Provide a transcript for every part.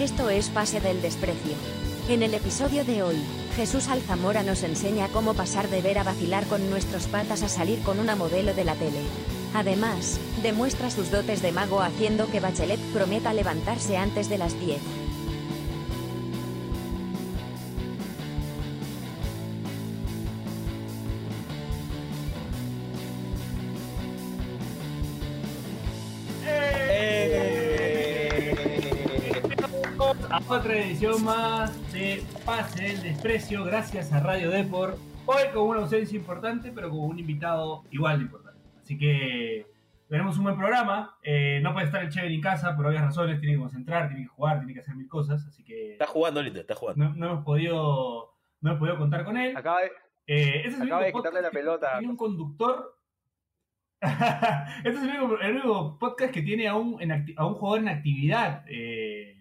Esto es Pase del Desprecio. En el episodio de hoy, Jesús Alzamora nos enseña cómo pasar de ver a vacilar con nuestros patas a salir con una modelo de la tele. Además, demuestra sus dotes de mago haciendo que Bachelet prometa levantarse antes de las 10. Otra edición más de Pase del Desprecio, gracias a Radio Deport. Hoy con una ausencia importante, pero con un invitado igual de importante. Así que tenemos un buen programa. Eh, no puede estar el Chever en casa por obvias razones, tiene que concentrar, tiene que jugar, tiene que hacer mil cosas. Así que Está jugando ahorita, está jugando. no, no hemos podido no hemos podido contar con él. Acaba de, Eh, este es el acaba único de quitarle la pelota. Tiene un conductor. este es el único, el único podcast que tiene a un, en a un jugador en actividad eh,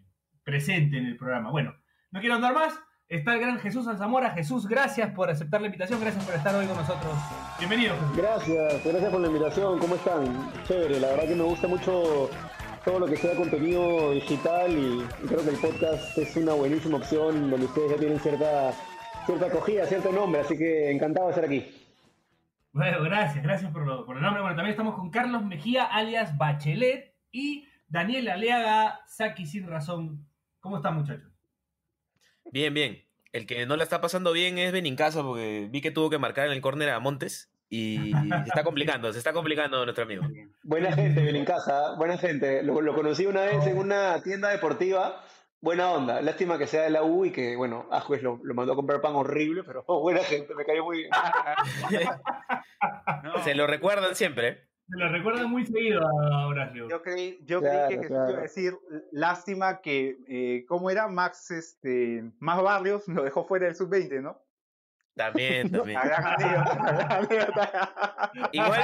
presente en el programa. Bueno, no quiero andar más. Está el gran Jesús Alzamora. Jesús, gracias por aceptar la invitación. Gracias por estar hoy con nosotros. Bienvenido, Jesús. Gracias, gracias por la invitación. ¿Cómo están? Chévere, la verdad que me gusta mucho todo lo que sea contenido digital y, y creo que el podcast es una buenísima opción donde ustedes ya tienen cierta, cierta acogida, cierto nombre, así que encantado de estar aquí. Bueno, gracias, gracias por, lo- por el nombre. Bueno, también estamos con Carlos Mejía, alias Bachelet, y Daniel Aleaga, Saki Sin Razón. ¿Cómo están, muchachos? Bien, bien. El que no la está pasando bien es Benincasa porque vi que tuvo que marcar en el córner a Montes y se está complicando, se está complicando nuestro amigo. Buena gente, Benincasa, buena gente. Lo, lo conocí una vez en una tienda deportiva. Buena onda, lástima que sea de la U y que, bueno, Ajuez lo, lo mandó a comprar pan horrible, pero buena gente, me cayó muy bien. No, Se lo recuerdan siempre. ¿Eh? Me lo recuerda muy seguido a Horacio. yo creí, yo Claro, creí que Jesús claro. iba a decir, lástima que, eh, ¿cómo era? Max, este, más Barrios lo dejó fuera del sub-20, ¿no? También, también. La la. Igual,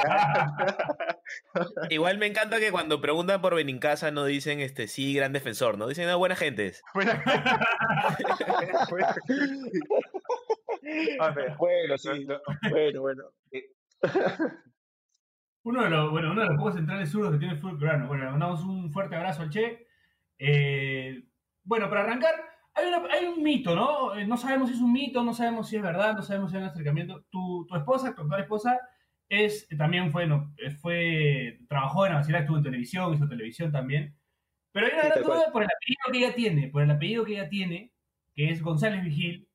igual me encanta que cuando preguntan por Benincasa no dicen este sí, gran defensor, ¿no? Dicen, no, buena gente. es". Buena- buena- A ver, Bueno, sí, bueno, bueno. Uno de los, bueno, uno de los pocos centrales zurdos que tiene el fútbol peruano. Bueno, le mandamos un fuerte abrazo al Che. Eh, bueno, para arrancar, hay, una- hay un mito, ¿no? Eh, No sabemos si es un mito, no sabemos si es verdad, no sabemos si hay un acercamiento. Tu, tu esposa, tu actual esposa, es, también fue, no, eh, fue, trabajó en la Nacional, estuvo en televisión, hizo televisión también. Pero hay una Sí, gran duda por el apellido que ella tiene, por el apellido que ella tiene, que es González Vigil.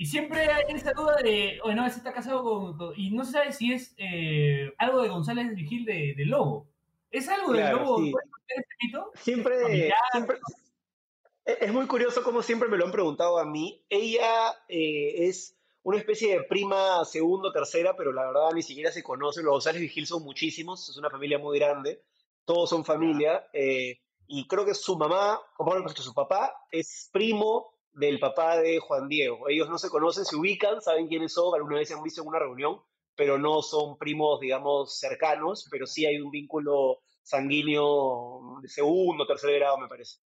Y siempre hay esa duda de, bueno, ese está casado con, con- Y no se sabe si es eh, algo de González Vigil de, de Lobo. ¿Es algo Claro, Lobo? sí. ¿Puedes contar ese mito? Siempre, Familiar. siempre- es muy curioso como siempre me lo han preguntado a mí. Ella eh, es una especie de prima segundo, tercera, pero la verdad ni siquiera se conocen. Los González Vigil son muchísimos, es una familia muy grande, todos son familia. eh, y creo que su mamá, o su papá, es primo del papá de Juan Diego. Ellos no se conocen, se ubican, saben quiénes son, alguna vez se han visto en una reunión, pero no son primos, digamos, cercanos, pero sí hay un vínculo sanguíneo de segundo, tercer grado, me parece.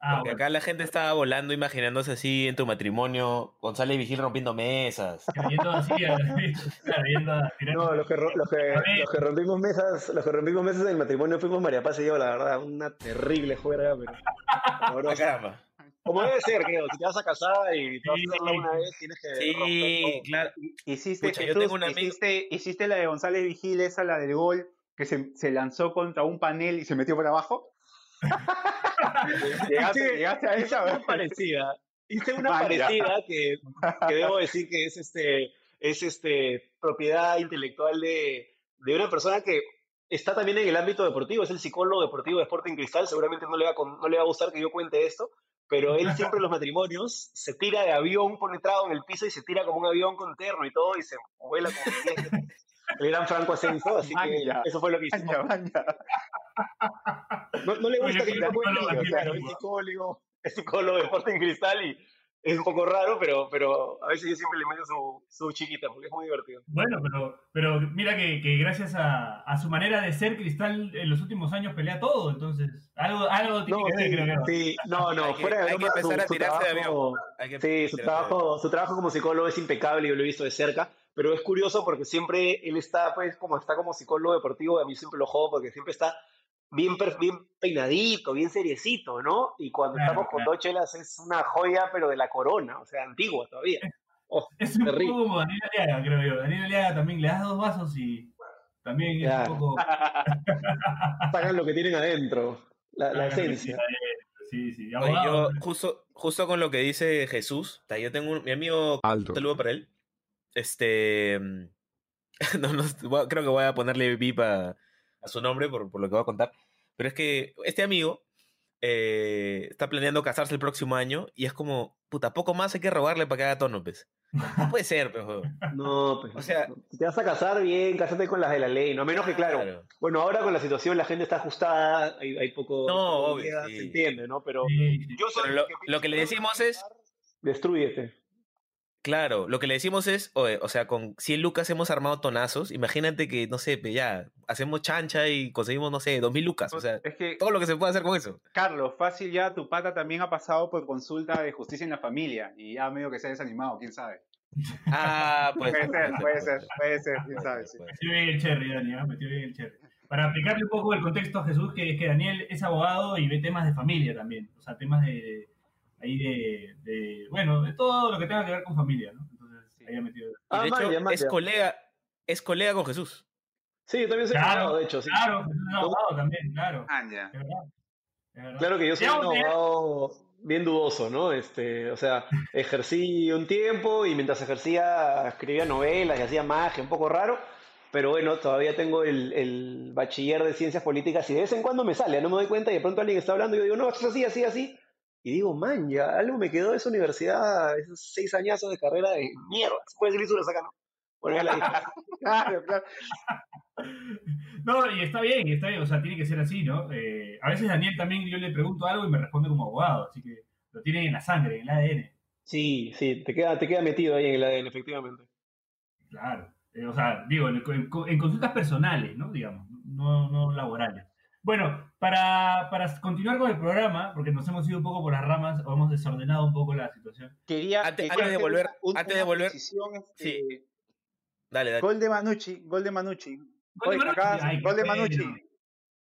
Ah, Porque bueno. acá la gente está volando imaginándose así en tu matrimonio, González Vigil rompiendo mesas. Así, a tirar- No, los que, ro- los, que, los que rompimos mesas, los que rompimos mesas en el matrimonio fuimos María Paz y yo, la verdad, una terrible juerga, pero. Como debe ser, creo, si te vas a casar y te vas a hacerla una vez, tienes que romper Sí, todo. claro. Hiciste, Pucha, yo Jesús, tengo un amigo- hiciste, hiciste la de González Vigil, esa la del gol, que se, se lanzó contra un panel y se metió por abajo. llegaste, Hice- llegaste a hice esa, una ¿verdad? parecida. Hice una Vaya. parecida que, que debo decir que es este es este propiedad intelectual de, de una persona que está también en el ámbito deportivo, es el psicólogo deportivo de Sporting Cristal, seguramente no le va con- no le va a gustar que yo cuente esto, pero él siempre en los matrimonios se tira de avión, pone trago en el piso y se tira como un avión con terno y todo y se vuela como el gran Franco Ascenso, así que eso fue lo que hicimos. Vaya, vaya. No, no le gusta Oye, que cuente, aquí claro, es psicólogo, es psicólogo de Sporting Cristal y es un poco raro, pero, pero a veces yo siempre le meto su, su chiquita porque es muy divertido. Bueno, pero, pero mira que, que gracias a, a su manera de ser, Cristal en los últimos años pelea todo, entonces algo, algo tiene No, que ver, sí, creo que. sí, no, no, Hay que- fuera de hay que broma, su- empezar a tirarse de Hay que Sí, su tirarse de- trabajo, su trabajo como psicólogo es impecable, yo lo he visto de cerca, pero es curioso porque siempre él está, pues, como está como psicólogo deportivo, a mí siempre lo jodo porque siempre está bien, bien peinadito, bien seriecito, ¿no? Y cuando Claro, estamos con claro. dos chelas es una joya, pero de la corona, o sea, antigua todavía. Oh, Es un Terrible. poco como Daniel Aliaga, creo yo. Daniel Aliaga también le das dos vasos y también es Claro. un poco. sacan lo que tienen adentro, la, la esencia. Sí, sí. Oye, yo justo, justo con lo que dice Jesús, yo tengo un, mi amigo, Alto. un saludo para él. Este, no, no, creo que voy a ponerle VIP a, su nombre por, por lo que voy a contar. Pero es que este amigo eh, está planeando casarse el próximo año y es como, puta, poco más hay que robarle para que haga tono, pues. No puede ser, pues. huevón. No, pues, O sea- si te vas a casar bien, cásate con las de la ley, no a menos que, claro, Claro. bueno, ahora con la situación la gente está ajustada, hay, hay poco, No, obvio, sí. se entiende, ¿no? Pero Sí, yo soy Pero lo- piensa lo que le decimos es- casar, Destrúyete. Claro, lo que le decimos es, oye, o sea, con 100 lucas hemos armado tonazos. Imagínate que, no sé, pe, ya, hacemos chancha y conseguimos, no sé, 2000 lucas. O sea, es que, todo lo que se puede hacer con eso. Carlos, fácil ya, tu pata también ha pasado por consulta de justicia en la familia y ya medio que se ha desanimado, quién sabe. Ah, pues. Puede ser, puede ser, puede ser, quién sabe. sí. Metió bien el cherry, Dani, ¿ah? metió bien el cherry. Para aplicarle un poco el contexto a Jesús, que es que Daniel es abogado y ve temas de familia también. O sea, temas de. Ahí de, de, bueno, de todo lo que tenga que ver con familia, ¿no? Entonces, ahí ha metido. Ah, de hecho, es colega, es colega con Jesús. Sí, yo también soy Claro, abogado, de hecho, sí. Claro, Jesús es abogado también, claro. Ah, ya. Es verdad. Es verdad. Claro que yo soy un abogado bien dudoso, ¿no? Este, o sea, ejercí un tiempo y mientras ejercía escribía novelas y hacía magia, un poco raro, pero bueno, todavía tengo el, el bachiller de ciencias políticas y de vez en cuando me sale, no me doy cuenta y de pronto alguien está hablando y yo digo, no, esto es así, así, así. Y digo, man, ya algo me quedó de esa universidad, esos seis añazos de carrera de mierda. Se puede decir saca, ¿no? Bueno, ya la. Claro, claro. No, y está bien, está bien, o sea, tiene que ser así, ¿no? Eh, a veces Daniel también yo le pregunto algo y me responde como abogado, así que lo tiene en la sangre, en el ADN. Sí, sí, te queda, te queda metido ahí en el ADN, efectivamente. Claro. Eh, o sea, digo, en, en- en consultas personales, ¿no? Digamos, no, no laborales. Bueno, para, para continuar con el programa, porque nos hemos ido un poco por las ramas, o hemos desordenado un poco la situación. Quería, Antes- quería antes de volver- una- antes de volver- este, Sí. Dale, dale. Gol de Manucci, gol de Manucci. Gol de Oye, Manucci, acá, ay, qué gol de. Manucci.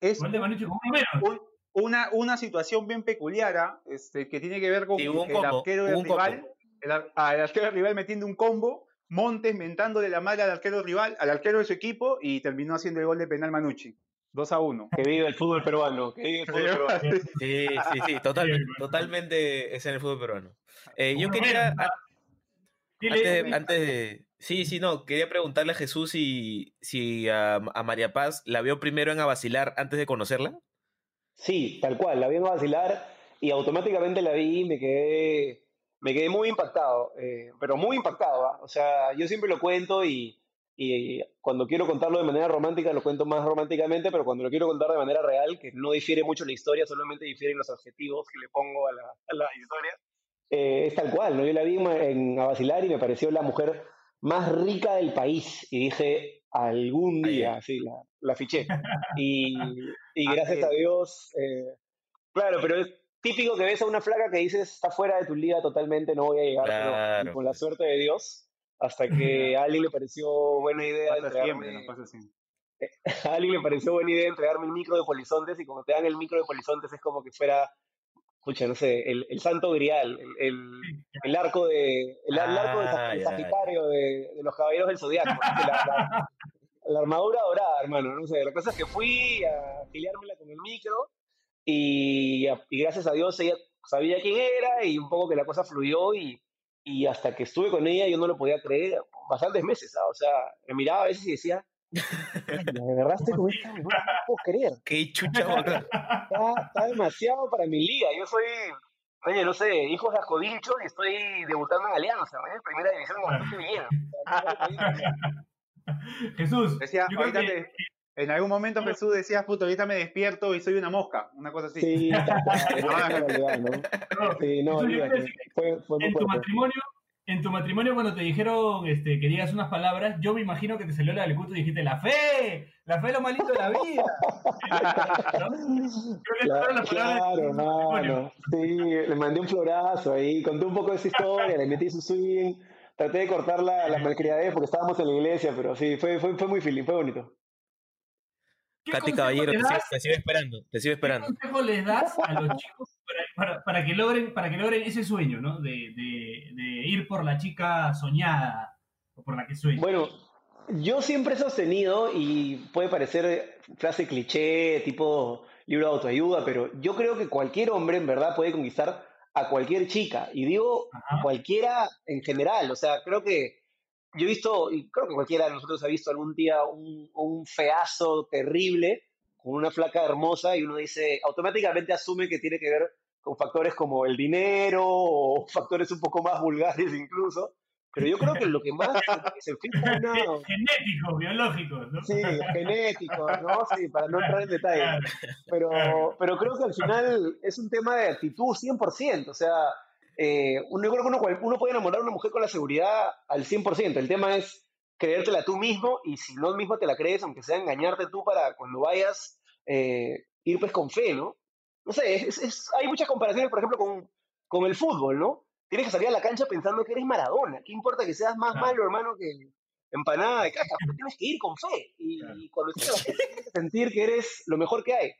Es Gol de Manucci con uno menos. un- una, una situación bien peculiar ¿ah? este, que tiene que ver con Sí, el arquero del rival, el, ar- ah, el arquero del rival metiendo un combo, Montes mentándole la madre al arquero rival, al arquero de su equipo y terminó haciendo el gol de penal Manucci. 2 a 1. Que vive el fútbol peruano, que vive el fútbol peruano. Sí, sí, sí, totalmente, totalmente es en el fútbol peruano. Eh, yo quería, a- antes de, antes de- sí, sí, no, quería preguntarle a Jesús si, si a, a María Paz la vio primero en a vacilar antes de conocerla. Sí, tal cual, la vi en vacilar y automáticamente la vi y me quedé, me quedé muy impactado, eh, pero muy impactado, ¿ah? O sea, yo siempre lo cuento y, y cuando quiero contarlo de manera romántica lo cuento más románticamente, pero cuando lo quiero contar de manera real, que no difiere mucho la historia, solamente difieren los adjetivos que le pongo a la, a la historia, eh, es tal cual, ¿no? Yo la vi en, en a vacilar y me pareció la mujer más rica del país y dije, algún día, sí, la, la fiché. Y, y gracias a Dios, eh, claro, pero es típico que ves a una flaca que dices, está fuera de tu liga totalmente, no voy a llegar, pero Claro, con la pues. suerte de Dios, hasta que a alguien le pareció buena idea Pasa entregarme, no pasa siempre. a alguien le pareció buena idea entregarme el micro de Polizontes y cuando te dan el micro de Polizontes es como que fuera, escucha, no sé, el, el santo grial, el, el, el arco de el, arco de Ah, Sagitario de, de los caballeros del zodiaco, la, la- la armadura dorada, hermano, no sé, la cosa es que fui a afiliármela con el micro y, y gracias a Dios ella sabía quién era y un poco que la cosa fluyó y, y hasta que estuve con ella yo no lo podía creer, bastantes meses, ¿ah? o sea, me miraba a veces y decía, me agarraste con esta no puedo creer Qué chucha está, está demasiado para mi liga. Yo soy, oye, no sé, hijos de Ascodincho y estoy debutando en Alianza, ¿no? en primera división me Jesús, Decía, yo creo que te- en algún momento Jesús decía, puto, ahorita me despierto y soy una mosca, una cosa así. Sí, ¿no? en tu matrimonio, en tu matrimonio cuando te dijeron este, que digas unas palabras, yo me imagino que te salió la del cuto y dijiste la fe, la fe es lo más lindo de la vida. ¿No? Creo que fueron las Claro, mano. Sí, le mandé un florazo ahí, conté un poco de esa historia, le metí su swing, traté de cortar la, la malcriadez porque estábamos en la iglesia, pero sí, fue, fue, fue muy feeling, fue bonito. ¿Qué Katy consejo Caballero, le te sigo, te sigo esperando, ¿Qué consejo les das a los chicos para, para- para que logren, para que logren ese sueño, ¿no? De, de- de ir por la chica soñada o por la que sueña. Bueno, yo siempre he sostenido, y puede parecer frase cliché, tipo libro de autoayuda, pero yo creo que cualquier hombre en verdad puede conquistar a cualquier chica. Y digo Ajá. cualquiera en general. O sea, creo que yo he visto, y creo que cualquiera de nosotros ha visto algún día un, un feazo terrible con una flaca hermosa y uno dice, automáticamente asume que tiene que ver con factores como el dinero o factores un poco más vulgares incluso. Pero yo creo que lo que más se fija una, Gen- Genéticos, biológicos, ¿no? Sí, genético, ¿no? Sí, para no entrar en detalles. Claro. Pero, pero creo que al final es un tema de actitud 100%. O sea, eh, uno, yo creo que uno, uno puede enamorar a una mujer con la seguridad al 100%. El tema es creértela tú mismo y si no mismo te la crees, aunque sea engañarte tú para cuando vayas, eh, ir pues con fe, ¿no? No sé, es- es- hay muchas comparaciones, por ejemplo, con, con el fútbol, ¿no? Tienes que salir a la cancha pensando que eres Maradona. ¿Qué importa que seas más Claro. malo, hermano, que empanada de caca? Pero tienes que ir con fe. Y, Claro. cuando estés la cancha tienes que sentir que eres lo mejor que hay.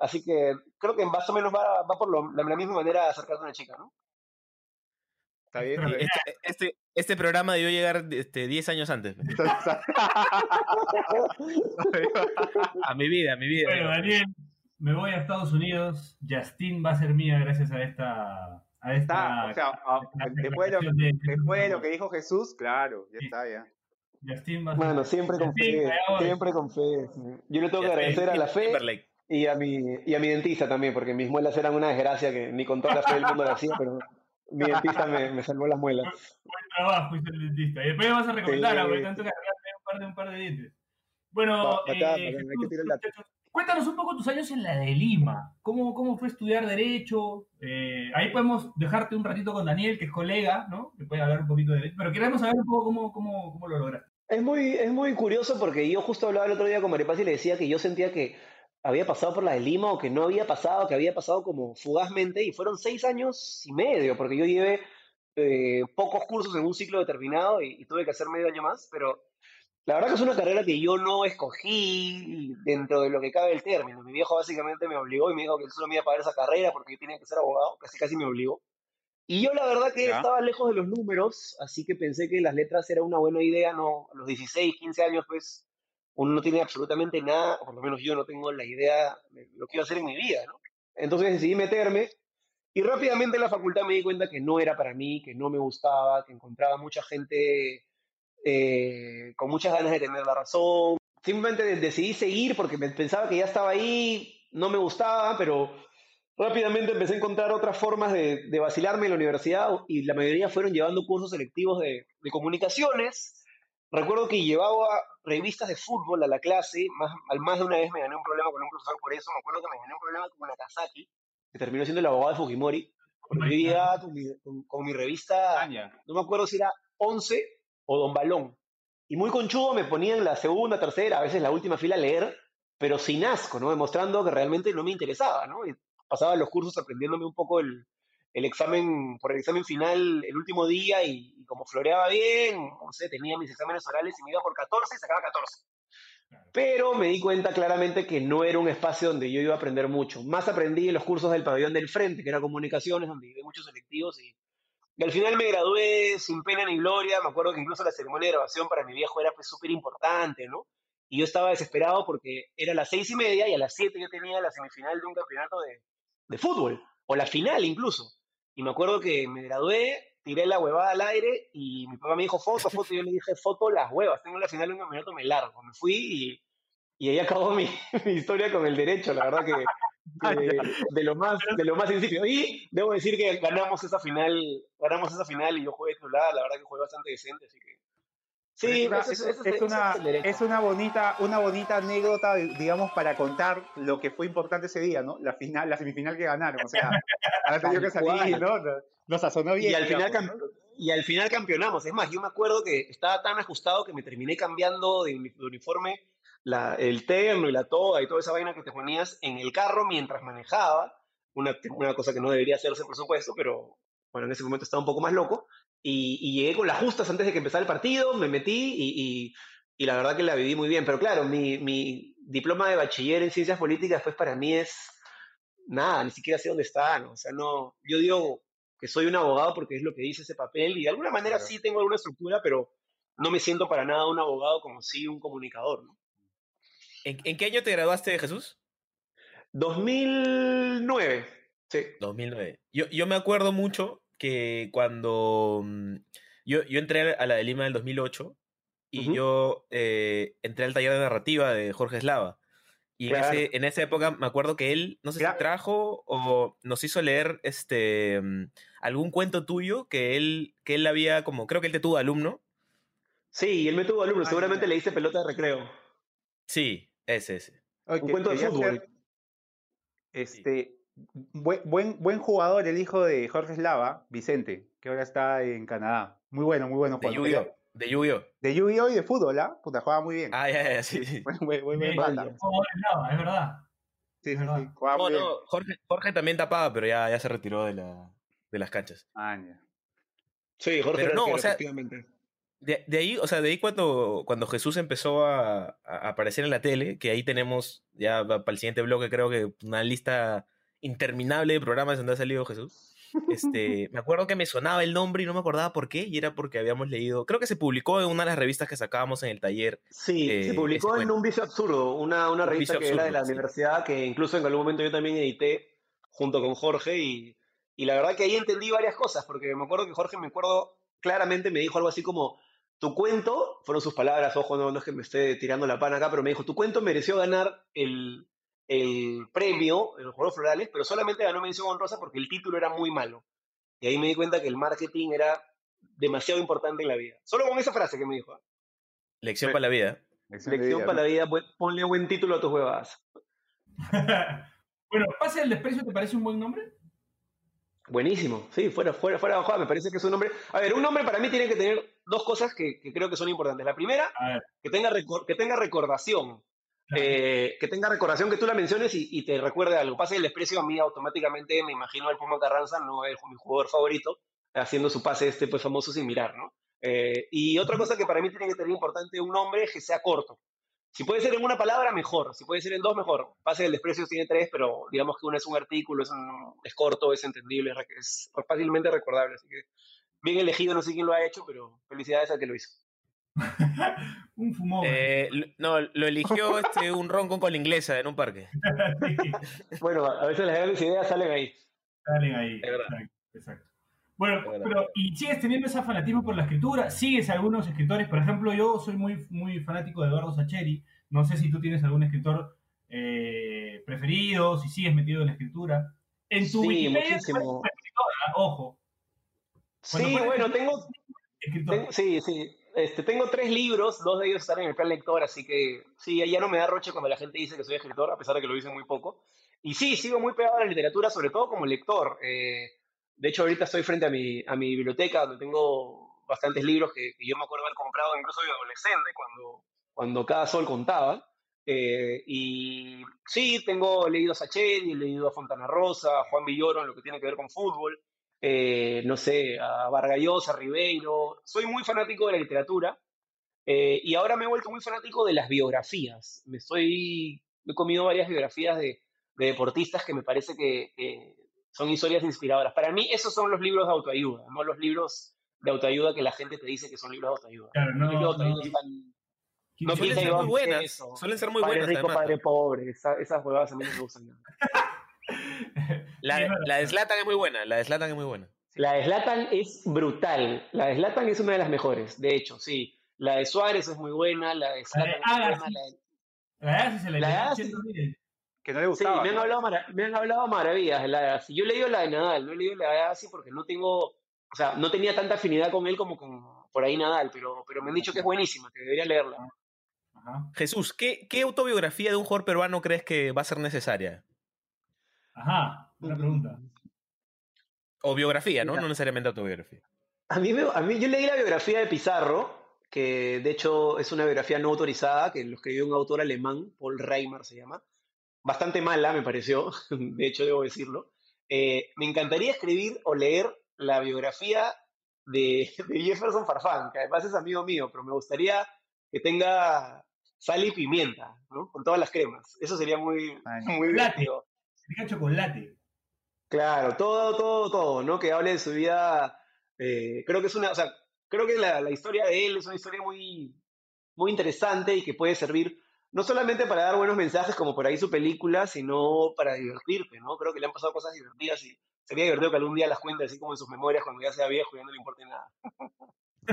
Así que creo que más o menos va, va por lo- la, la misma manera acercarte a una chica, ¿no? Está bien. Este, este, este programa debió llegar este, 10 años antes. A mi vida, a mi vida. Bueno, Daniel, me voy a Estados Unidos. Justin va a ser mía gracias a esta. A esta Está, o sea, a- a- después, de lo, declaración de- después de lo que dijo Jesús, claro, ya Sí. está, ya. Justin va a ser Bueno, siempre con Justin, fe, siempre con fe. Yo le tengo que agradecer a la fe Timberlake. y a mi, y a mi dentista también, porque mis muelas eran una desgracia que ni con toda la fe del mundo la hacía, pero mi dentista me, me salvó las muelas. Buen trabajo, hizo el dentista. Y después me vas a recomendar, Sí. porque tanto que un par de, un par de dientes. Bueno, eh, cuéntanos un poco tus años en la de Lima. ¿Cómo, cómo fue estudiar Derecho? Eh, ahí podemos dejarte un ratito con Daniel, que es colega, ¿no? Que puede hablar un poquito de Derecho. Pero queremos saber un poco cómo, cómo, cómo lo lograste. Es muy, es muy curioso porque yo justo hablaba el otro día con Maripaz y le decía que yo sentía que había pasado por la de Lima o que no había pasado, que había pasado como fugazmente y fueron seis años y medio, porque yo llevé eh, pocos cursos en un ciclo determinado y, y tuve que hacer medio año más, pero la verdad que es una carrera que yo no escogí dentro de lo que cabe el término. Mi viejo básicamente me obligó y me dijo que él solo me iba a pagar esa carrera porque yo tenía que ser abogado, casi casi me obligó. Y yo la verdad que Ya. estaba lejos de los números, así que pensé que las letras era una buena idea, no, a los 16, 15 años pues uno no tiene absolutamente nada, o por lo menos yo no tengo la idea de lo que iba a hacer en mi vida. Entonces decidí meterme y rápidamente en la facultad me di cuenta que no era para mí, que no me gustaba, que encontraba mucha gente eh, con muchas ganas de tener la razón. Simplemente de- decidí seguir porque pensaba que ya estaba ahí, no me gustaba, pero rápidamente empecé a encontrar otras formas de, vacilarme en la universidad y la mayoría fueron llevando cursos selectivos de comunicaciones. Recuerdo que llevaba revistas de fútbol a la clase, más, al más de una vez me gané un problema con un profesor por eso, me acuerdo que me gané un problema con Nakazaki, que terminó siendo el abogado de Fujimori, porque yo llegaba con mi, con- con mi revista Aña. no me acuerdo si era 11 o Don Balón. Y muy conchudo me ponía en la segunda, tercera, a veces la última fila a leer, pero sin asco, ¿no? Demostrando que realmente no me interesaba, ¿no? Y pasaba los cursos aprendiéndome un poco el, el examen, por el examen final el último día y, y como floreaba bien, no sé, tenía mis exámenes orales y me iba por 14 y sacaba 14. Pero me di cuenta claramente que no era un espacio donde yo iba a aprender mucho. Más aprendí en los cursos del pabellón del frente, que era comunicaciones, donde llevé muchos selectivos y, y al final me gradué sin pena ni gloria. Me acuerdo que incluso la ceremonia de grabación para mi viejo era pues súper importante, ¿no? Y yo estaba desesperado porque era las seis y media y a las siete yo tenía la semifinal de un campeonato de, de fútbol, o la final incluso. Y me acuerdo que me gradué, tiré la huevada al aire y mi papá me dijo foto, foto. Y yo le dije foto las huevas, tengo la final de un campeonato, me largo. Me fui y, y ahí acabó mi, mi historia con el derecho, la verdad que, de lo más de lo más sencillo. Y debo decir que ganamos esa final, ganamos esa final y yo jugué titular, la verdad que jugué bastante decente, así que sí, es una, eso es, eso es eso una, el derecho. es una bonita, una bonita anécdota, digamos, para contar lo que fue importante ese día, ¿no? La final, la semifinal que ganaron, o sea, ahora tenido que salir. ¿no? Nos sazonó bien. y al final digamos, cam- ¿no? y al final campeonamos. Es más, yo me acuerdo que estaba tan ajustado que me terminé cambiando de, uni- de uniforme la, el terno y la toga y toda esa vaina que te ponías en el carro mientras manejaba. Una, una cosa que no debería hacerse, por supuesto, pero bueno, en ese momento estaba un poco más loco. Y, y llegué con las justas antes de que empezara el partido, me metí y, y- y la verdad que la viví muy bien. Pero claro, mi, mi, diploma de bachiller en ciencias políticas, pues para mí es nada, ni siquiera sé dónde está, ¿no? O sea, no, yo digo que soy un abogado porque es lo que dice ese papel y de alguna manera Claro. sí tengo alguna estructura, pero no me siento para nada un abogado como sí un comunicador, ¿no? ¿En, en qué año te graduaste, Jesús? 2009, sí. 2009. Yo, yo me acuerdo mucho que cuando mm, yo, yo entré a la de Lima en el 2008 y Ujú. yo eh, entré al taller de narrativa de Jorge Eslava. Y en, Claro. ese, en esa época me acuerdo que él, no sé Claro. si trajo o nos hizo leer este mm, algún cuento tuyo que él, que él había como, creo que él te tuvo alumno. Sí, y él me tuvo alumno, Ah, seguramente ya. le hice pelota de recreo. Sí, ese, ese. Un cuento de fútbol. hacer, Este, buen, buen, buen jugador, el hijo de Jorge Slava, Vicente, que ahora está en Canadá. Muy bueno, muy bueno De jugador. Yu-Gi-Oh! De Yu-Gi-Oh! De Yu-Gi-Oh! y de fútbol, ¿ah? Puta, jugaba muy bien. Ah, ya, ya, sí. sí. Buen, buen, buen, buen Sí, pata. vaya. jugador de lava, es verdad. Sí, sí, verdad. sí, jugaba No, muy bien. no, Jorge, Jorge también tapaba, pero ya, ya se retiró de, la, de las canchas. Ah, ya. Sí, Jorge Pero no, o sea, efectivamente. De, de ahí, o sea, de ahí cuando, cuando Jesús empezó a, a aparecer en la tele, que ahí tenemos ya va para el siguiente bloque, creo que una lista interminable de programas donde ha salido Jesús. Este, me acuerdo que me sonaba el nombre y no me acordaba por qué, y era porque habíamos leído, creo que se publicó en una de las revistas que sacábamos en el taller. Sí, eh, se publicó ese en cuento. Un Vicio Absurdo, una, una Un revista que era de la Absurdo, sí. universidad, que incluso en algún momento yo también edité junto con Jorge, y, y la verdad que ahí entendí varias cosas, porque me acuerdo que Jorge, me acuerdo claramente, me dijo algo así como, tu cuento, fueron sus palabras, ojo, no, no es que me esté tirando la pana acá, pero me dijo, tu cuento mereció ganar el, el premio en los Juegos Florales, pero solamente ganó mención honrosa porque el título era muy malo. Y ahí me di cuenta que el marketing era demasiado importante en la vida. Solo con esa frase que me dijo. ¿ah? Lección para la vida. Lección para la vida, ponle buen título a tus huevadas. bueno, ¿Pase el desprecio te parece un buen nombre? Buenísimo, sí, fuera, fuera, fuera de me parece que es un nombre. A ver, un nombre para mí tiene que tener dos cosas que, que creo que son importantes. La primera, que tenga, que tenga recordación. Eh, que tenga recordación, que tú la menciones y, y te recuerde algo. Pase el desprecio a mí automáticamente, me imagino al Puma Carranza, no es mi jugador favorito, haciendo su pase este pues famoso sin mirar, ¿no? Eh, y otra cosa que para mí tiene que tener importante un nombre es que sea corto. Si puede ser en una palabra, mejor. Si puede ser en dos, mejor. Pase del desprecio tiene tres, pero digamos que uno es un artículo, es, un- es corto, es entendible, es es fácilmente recordable. Así que bien elegido, no sé quién lo ha hecho, pero felicidades al que lo hizo. un fumón. Eh, no, lo eligió este, un ron con cola inglesa en un parque. Bueno, a veces las grandes ideas salen ahí. Salen ahí. Es verdad. Exacto. Bueno, Es verdad. pero ¿y sigues teniendo ese fanatismo por la escritura? ¿Sigues a algunos escritores? Por ejemplo, yo soy muy, muy fanático de Eduardo Sacheri. No sé si tú tienes algún escritor eh, preferido, si sigues metido en la escritura. En tu Sí, Wikipedia muchísimo. ojo. Cuando Sí, bueno, tengo, escritor. tengo- sí, sí. Este, tengo tres libros, dos de ellos están en el plan lector, así que sí, ya no me da roche cuando la gente dice que soy escritor, a pesar de que lo dicen muy poco. Y sí, sigo muy pegado a la literatura, sobre todo como lector. Eh, de hecho, ahorita estoy frente a mi, a mi biblioteca, donde tengo bastantes libros que, que yo me acuerdo haber comprado incluso de adolescente, cuando, cuando cada sol contaba. Eh, y sí, tengo leído a Sacheri, he leído a Fontana Rosa, a Juan Villoro en lo que tiene que ver con fútbol eh, no sé, a Vargallosa, a Ribeiro. Soy muy fanático de la literatura eh, y ahora me he vuelto muy fanático de las biografías. Me estoy, he comido varias biografías de, de deportistas que me parece que, son historias inspiradoras. Para mí esos son los libros de autoayuda, no los libros de autoayuda que la gente te dice que son libros de autoayuda. Claro, Los no, libros de no. autoayuda están... No Suelen ser muy buenas. eso. Suelen ser muy padre buenas. rico, además, padre ¿no? pobre. esa- esas huevadas a mí no me gustan nada. La, Sí, de- la de Zlatan es muy buena. La de Zlatan es muy buena. La de Zlatan es brutal. La de Zlatan es una de las mejores, de hecho, sí. La de Suárez es muy buena, la de Zlatan es Agassi. buena, la de- La sí se la La leí Que no le Sí, gustaba. me han, hablado me han hablado maravillas de la de Agassi. Yo he leído la de Nadal, no he leído la de Agassi porque no tengo, o sea, no tenía tanta afinidad con él como con por ahí Nadal, pero, pero me han dicho que es buenísima, que debería leerla. Ajá. Jesús, ¿qué, ¿qué autobiografía de un jugador peruano crees que va a ser necesaria? Ajá, buena pregunta. O biografía, ¿no? Mira. No necesariamente autobiografía. A mí, me- a mí yo leí la biografía de Pizarro, que de hecho es una biografía no autorizada, que lo escribió un autor alemán, Paul Reimer se llama. Bastante mala, me pareció, de hecho debo decirlo. Eh, me encantaría escribir o leer la biografía de, de Jefferson Farfán, que además es amigo mío, pero me gustaría que tenga sal y pimienta, ¿no? Con todas las cremas. Eso sería muy, Ay. muy Chocolate. divertido. Sería chocolate. Claro, todo, todo, todo, ¿no? Que hable de su vida. eh, creo que es una, o sea, creo que la, historia de él es una historia muy, muy interesante y que puede servir no solamente para dar buenos mensajes como por ahí su película, sino para divertirte, ¿no? Creo que le han pasado cosas divertidas y sería divertido que algún día las cuente así como en sus memorias cuando ya sea viejo y ya no le importe nada.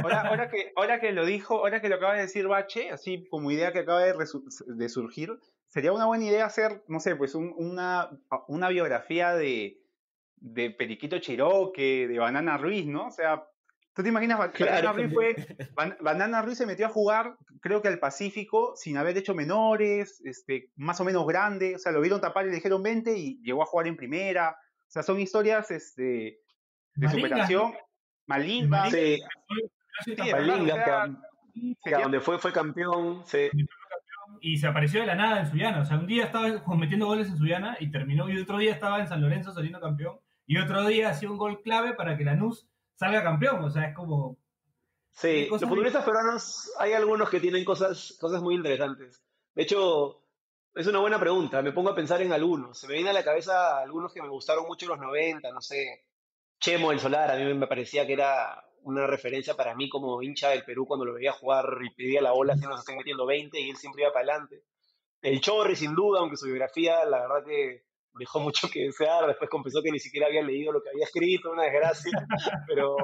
Ahora, que, ahora que lo dijo, ahora que lo acaba de decir Bache, así como idea que acaba de surgir, sería una buena idea hacer, no sé, pues un- una, una biografía de, de Periquito Cherokee, de Banana Ruiz, ¿no? O sea, ¿tú te imaginas? Claro, Banana Ruiz fue, Ban- Banana Ruiz se metió a jugar, creo que al Pacífico, sin haber hecho menores, este, más o menos grande, o sea, lo vieron tapar y le dijeron 20 y llegó a jugar en primera. O sea, son historias este, de superación. Malinga. Sí, Sí, Palinga, ¿verdad? O sea, que, a- que sería- a donde fue, fue campeón. sí. Y se apareció de la nada en Suyana. O sea, un día estaba metiendo goles en Suyana y terminó. Y otro día estaba en San Lorenzo saliendo campeón. Y otro día hacía un gol clave para que Lanús salga campeón. O sea, es como. Sí, los futbolistas peruanos hay algunos que tienen cosas, cosas muy interesantes. De hecho, es una buena pregunta. Me pongo a pensar en algunos. Se me viene a la cabeza algunos que me gustaron mucho en los 90, no sé. Chemo el Solar, a mí me parecía que era una referencia para mí como hincha del Perú cuando lo veía jugar y pedía la bola, así nos están metiendo 20 y él siempre iba para adelante. El Chorri, sin duda, aunque su biografía, la verdad que dejó mucho que desear. Después confesó que ni siquiera había leído lo que había escrito, una desgracia. Pero,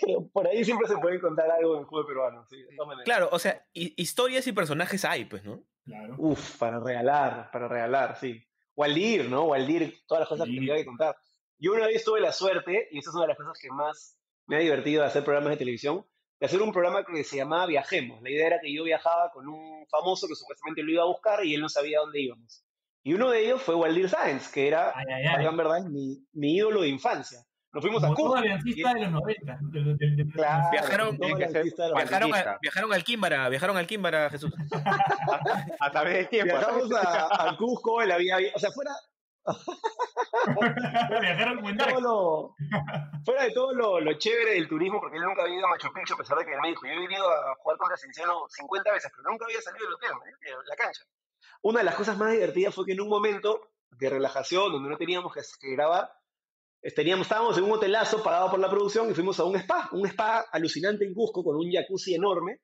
pero por ahí siempre se puede encontrar algo en el fútbol peruano. Sí. Claro, o sea, hi- historias y personajes hay, pues, ¿no? Claro. Uf, para regalar, para regalar, sí. Waldir, ¿no? Waldir, todas las cosas que Sí. tendría que contar. Yo una vez tuve la suerte, y esa es una de las cosas que más me ha divertido de hacer programas de televisión, de hacer un programa que se llamaba Viajemos. La idea era que yo viajaba con un famoso que supuestamente lo iba a buscar y él no sabía dónde íbamos. Y uno de ellos fue Waldir Sáenz, que era, Ay, ay, para ay. en verdad, mi, mi ídolo de infancia. Nos fuimos a Como todo Cusco. aliancista de los 90. de los- de- de- de- Claro, Viajaron- a, al Químbara, viajaron al Químbara, Jesús. a través del tiempo. Viajamos a, a Cusco, él había, o sea, fuera, Viajaron todo lo- fuera de todo lo, lo chévere del turismo, porque él nunca había ido a Machu Picchu, a pesar de que él me dijo, yo he venido a jugar contra Cienciano 50 veces, pero nunca había salido del hotel, de la cancha. Una de las cosas más divertidas fue que en un momento de relajación, donde no teníamos que, grabar, teníamos, estábamos en un hotelazo pagado por la producción y fuimos a un spa, un spa alucinante en Cusco, con un jacuzzi enorme,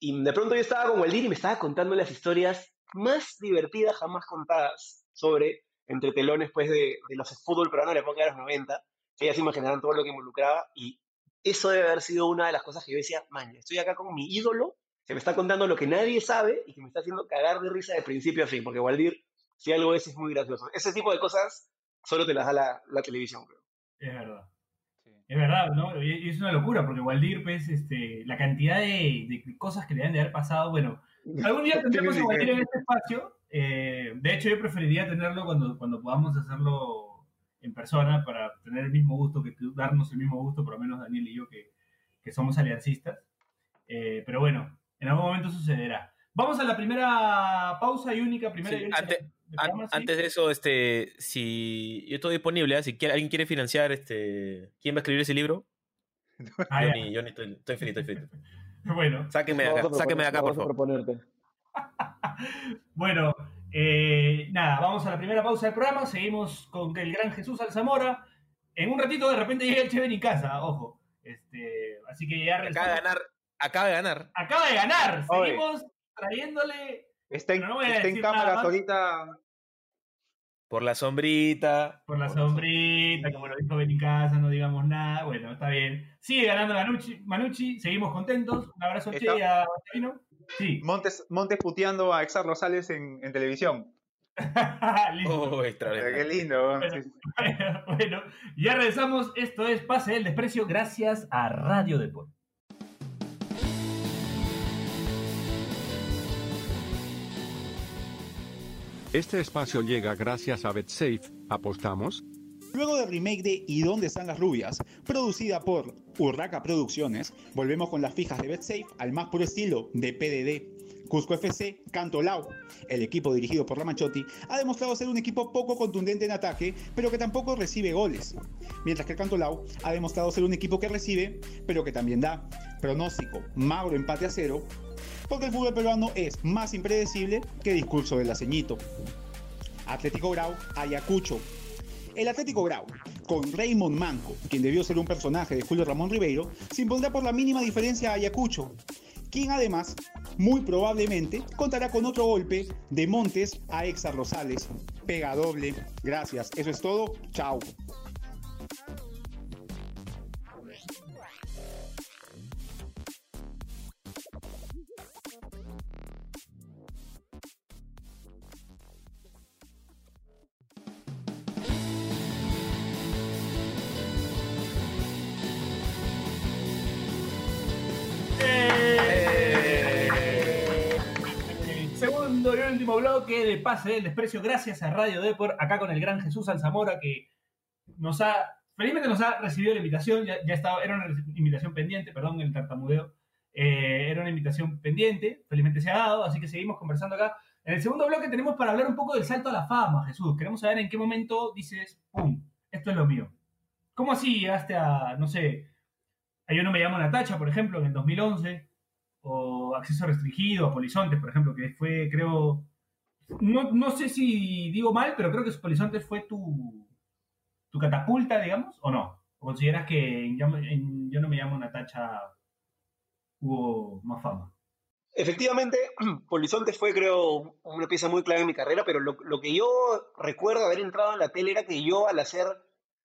y de pronto yo estaba con Waldir y me estaba contando las historias más divertidas jamás contadas sobre entre telones pues de, de los fútbol peruano de la época de los 90, que ya se imaginarán todo lo que involucraba. Y eso debe haber sido una de las cosas que yo decía, man, estoy acá con mi ídolo, que me está contando lo que nadie sabe y que me está haciendo cagar de risa de principio a fin, porque Waldir, si algo es, es muy gracioso. Ese tipo de cosas solo te las da la, la televisión, creo. Es verdad. Es verdad, ¿no? Y y es una locura, porque Waldir, pues, este, la cantidad de, de cosas que le han de haber pasado, bueno, algún día tendremos a Waldir en este espacio. eh, de hecho, yo preferiría tenerlo cuando, cuando podamos hacerlo en persona para tener el mismo gusto, que darnos el mismo gusto, por lo menos Daniel y yo, que, que somos aliancistas. Eh, pero bueno, en algún momento sucederá. Vamos a la primera pausa y única, primera Sí, y única. Antes de eso, este, si yo estoy disponible, ¿eh? si quiere- alguien quiere financiar, este, ¿quién va a escribir ese libro? Ah, yo ni, yo ni estoy, estoy finito, estoy finito. Bueno, Sáquenme de acá, a sáquenme de acá, por proponer- favor. a proponerte. Bueno, eh, nada, vamos a la primera pausa del programa. Seguimos con el gran Jesús Alzamora. En un ratito de repente llega el Cheven y casa, ojo. Este, así que ya Acaba de regresamos. ganar, acaba de ganar. Acaba de ganar. Oye. Seguimos trayéndole Está en, no está en cámaras ahorita. Por la sombrita. por la sombrita, como lo dijo Benicasa, no digamos nada. Bueno, está bien. Sigue ganando Manucci, Manucci seguimos contentos. Un abrazo Che Está- y a Marcelino. Sí. Montes, Montes puteando a Exar Rosales en, en televisión. Oh, Qué lindo. weón. Bueno. Sí. bueno, ya regresamos. Esto es Pase del Desprecio gracias a Radio Deporte. Este espacio llega gracias a BetSafe. ¿Apostamos? Luego del remake de ¿Y dónde están las rubias? Producida por Urraca Producciones, volvemos con las fijas de BetSafe al más puro estilo de PDD. Cusco FC Cantolao. El equipo dirigido por Ramachotti ha demostrado ser un equipo poco contundente en ataque, pero que tampoco recibe goles. Mientras que el Cantolao ha demostrado ser un equipo que recibe, pero que también da. Pronóstico, Mauro empate a cero, porque el fútbol peruano es más impredecible que discurso del aceñito. Atlético Grau, Ayacucho. El Atlético Grau, con Raymond Manco, quien debió ser un personaje de Julio Ramón Ribeiro, se impondrá por la mínima diferencia a Ayacucho, quien además, muy probablemente, contará con otro golpe de Montes a Exa Rosales. Pega doble. Gracias. Eso es todo. Chao. Segundo y último bloque de Pase del Desprecio, gracias a Radio Depor, acá con el gran Jesús Alzamora, que nos ha, felizmente nos ha recibido la invitación, ya, ya estaba, era una invitación pendiente, perdón el tartamudeo, eh, era una invitación pendiente, felizmente se ha dado, así que seguimos conversando acá. En el segundo bloque tenemos para hablar un poco del salto a la fama, Jesús. Queremos saber en qué momento dices, ¡pum! Esto es lo mío. ¿Cómo así llegaste a, no sé, Yo no me llamo Natacha, por ejemplo, en el 2011? O Acceso Restringido, a Polizontes, por ejemplo, que fue, creo... No, no sé si digo mal, pero creo que Polizontes fue tu, tu catapulta, digamos, ¿o no? ¿O consideras que Yo- no me llamo Natacha hubo más fama? Efectivamente, Polizonte fue, creo, una pieza muy clave en mi carrera, pero lo, lo que yo recuerdo haber entrado en la tele era que yo, al hacer,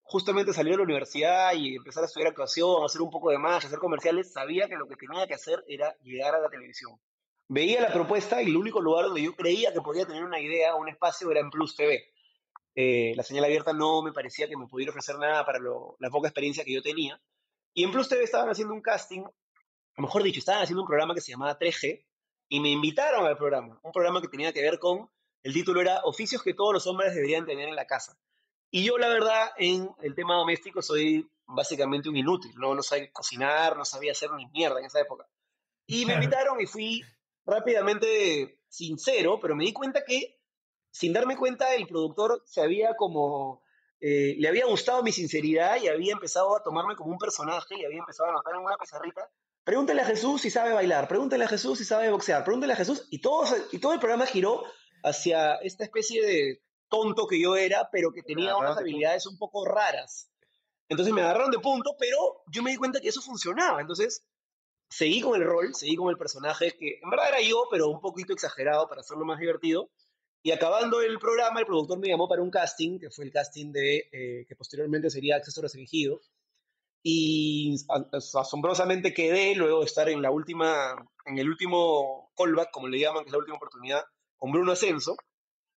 justamente salir de la universidad y empezar a estudiar actuación, hacer un poco de magia, hacer comerciales, sabía que lo que tenía que hacer era llegar a la televisión. Veía la propuesta y el único lugar donde yo creía que podía tener una idea, un espacio, era en Plus TV. Eh, la señal abierta no me parecía que me pudiera ofrecer nada para la poca experiencia que yo tenía. Y en Plus TV estaban haciendo un casting o mejor dicho, estaban haciendo un programa que se llamaba 3G y me invitaron al programa, un programa que tenía que ver con, el título era Oficios que todos los hombres deberían tener en la casa. Y yo, la verdad, en el tema doméstico soy básicamente un inútil, no, no sabía cocinar, no sabía hacer ni mierda en esa época. Y me invitaron y fui rápidamente sincero, pero me di cuenta que, sin darme cuenta, el productor se había como eh, le había gustado mi sinceridad y había empezado a tomarme como un personaje y había empezado a anotar en una pizarrita. Pregúntale a Jesús si sabe bailar, pregúntale a Jesús si sabe boxear, pregúntale a Jesús. Y todo, y todo el programa giró hacia esta especie de tonto que yo era, pero que tenía unas de habilidades un poco raras. Entonces me agarraron de punto, pero yo me di cuenta que eso funcionaba. Entonces seguí con el rol, seguí con el personaje, que en verdad era yo, pero un poquito exagerado para hacerlo más divertido. Y acabando el programa, el productor me llamó para un casting, que fue el casting de, eh, que posteriormente sería Acceso Restringido. Y asombrosamente quedé luego de estar en la última, en el último callback, como le llaman, que es la última oportunidad, con Bruno Ascenso.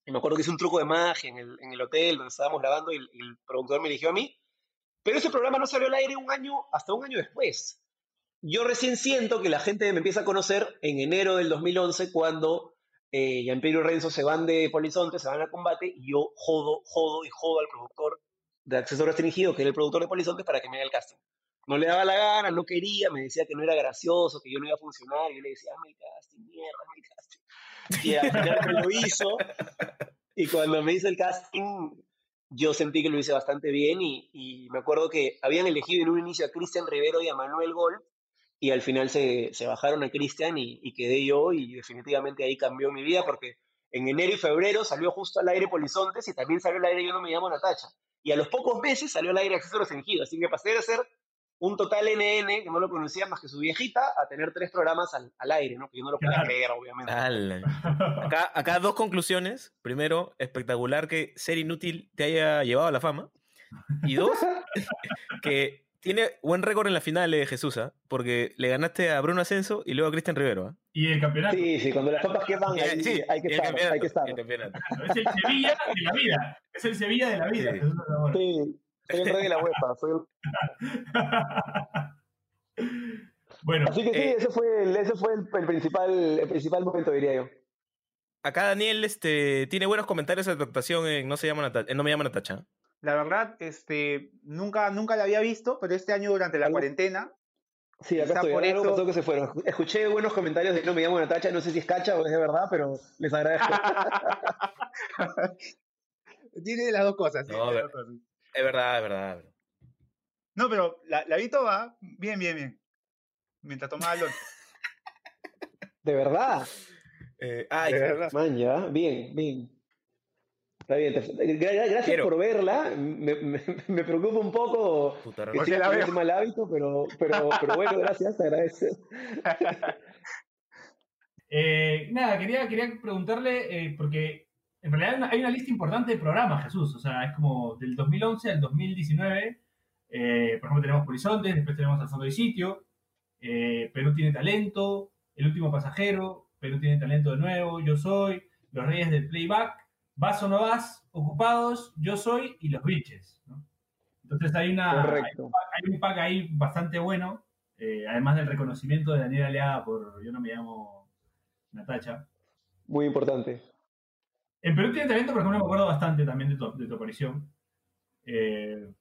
Y me acuerdo que hice un truco de magia en el, hotel donde estábamos grabando y el, productor me eligió a mí. Pero ese programa no salió al aire un año, hasta un año después. Yo recién siento que la gente me empieza a conocer en enero del 2011 cuando eh, Gianpiero y Renzo se van de Polizonte, se van al combate y yo jodo, jodo y jodo al productor de Acceso Restringido, que era el productor de Polizonte, para que me haga el casting. No le daba la gana, no quería, me decía que no era gracioso, que yo no iba a funcionar, y yo le decía, hazme el casting, mierda, hazme el. Y al final me lo hizo, y cuando me hizo el casting, yo sentí que lo hice bastante bien, y, y me acuerdo que habían elegido en un inicio a Cristian Rivero y a Manuel Gol, y al final se, se bajaron a Cristian y, quedé yo, y definitivamente ahí cambió mi vida, porque en enero y febrero salió justo al aire Polizontes, y también salió al aire Yo no me llamo Natacha. Y a los pocos meses salió al aire Acceso Restringido, así que pasé de ser un total NN, que no lo conocía más que su viejita, a tener tres programas al, al aire, ¿no? Que yo no lo podía creer, obviamente. Acá, acá dos conclusiones. Primero, espectacular que ser inútil te haya llevado a la fama. Y dos, que tiene buen récord en la final de Jesús, ¿ah? porque le ganaste a Bruno Ascenso y luego a Cristian Rivero. ¿ah? Y el campeonato. Sí, sí, cuando las papas queman, ahí, Sí, hay que estar, hay que estar. el campeonato. Es el Sevilla de la vida. Es el Sevilla de la vida. Sí. Sí, soy el rey de la UEFA. soy el- bueno, Así que sí, Eh, ese fue, el, ese fue el, el principal, el principal momento, diría yo. Acá Daniel este, tiene buenos comentarios de tu actuación en No, se llama Nata- en no me llama Natacha. La verdad, este, nunca, nunca la había visto, pero este año durante la Algo- cuarentena Sí, acá estoy. por Algo eso- pasó que se fueron. Escuché buenos comentarios de no me llamo Natacha, no sé si es cacha o es de verdad, pero les agradezco. Tiene las dos cosas. No, tiene las ver- dos cosas. Es verdad, es verdad. No, pero la, la Vito va bien, bien, bien. Mientras tomaba el De verdad. Eh, ay, De verdad. Man, ya, bien, bien. Está bien, gracias Quiero. por verla. Me, me- me preocupa un poco puta, que Porque la veo. mal hábito, pero, pero, pero bueno, gracias, te agradezco. Eh, nada, quería, quería preguntarle, eh, porque en realidad hay una, hay una lista importante de programas, Jesús. O sea, es como del 2011 al 2019. eh, por ejemplo, tenemos Horizontes, después tenemos Al Fondo y Sitio. eh, Perú tiene talento. El último pasajero. Perú tiene talento de nuevo. Yo soy. Los Reyes del Playback. Vas o no vas. Ocupados. Yo soy. Y los Biches. ¿no? Entonces hay una, hay un pack ahí bastante bueno, eh, además del reconocimiento de Daniel Aleada por Yo no me llamo Natacha. Muy importante. En Perú tiene talento, por ejemplo, me acuerdo bastante también de tu, aparición. Eh,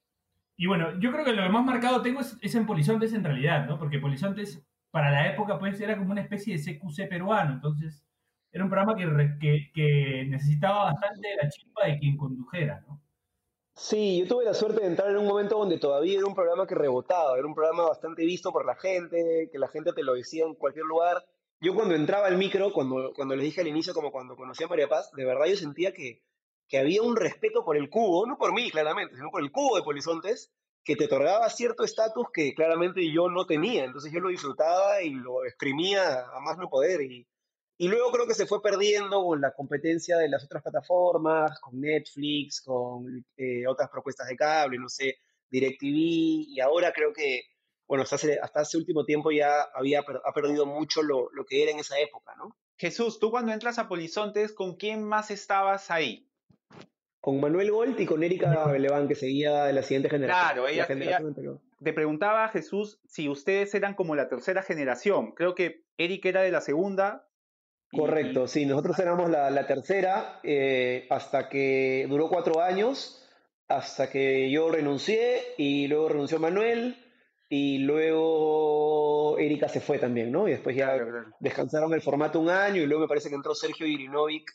y bueno, yo creo que lo que más marcado tengo es, es en Polizontes en realidad, ¿no? Porque Polizontes, para la época, pues era como una especie de CQC peruano, entonces era un programa que, necesitaba bastante la chispa de quien condujera, ¿no? Sí, yo tuve la suerte de entrar en un momento donde todavía era un programa que rebotaba, era un programa bastante visto por la gente, que la gente te lo decía en cualquier lugar. Yo cuando entraba al micro, cuando, cuando les dije al inicio, como cuando conocí a María Paz, de verdad yo sentía que, que había un respeto por el cubo, no por mí claramente, sino por el cubo de Polizontes, que te otorgaba cierto estatus que claramente yo no tenía. Entonces yo lo disfrutaba y lo exprimía a más no poder. Y, y luego creo que se fue perdiendo con la competencia de las otras plataformas, con Netflix, con eh, otras propuestas de cable, no sé, DirecTV, y ahora creo que, bueno, hasta hace, hasta hace último tiempo ya había, ha perdido mucho lo, lo que era en esa época, ¿no? Jesús, tú cuando entras a Polizontes, ¿con quién más estabas ahí? Con Manuel Gold y con Erika Beleván, que seguía de la siguiente generación. Claro, la ella- generación. Te preguntaba, Jesús, si ustedes eran como la tercera generación. Creo que Eric era de la segunda. y- Correcto, sí, nosotros éramos la, la tercera eh, hasta que duró cuatro años, hasta que yo renuncié y luego renunció Manuel y luego Erika se fue también, ¿no? Y después ya Claro, claro. descansaron el formato un año y luego me parece que entró Sergio Irinovic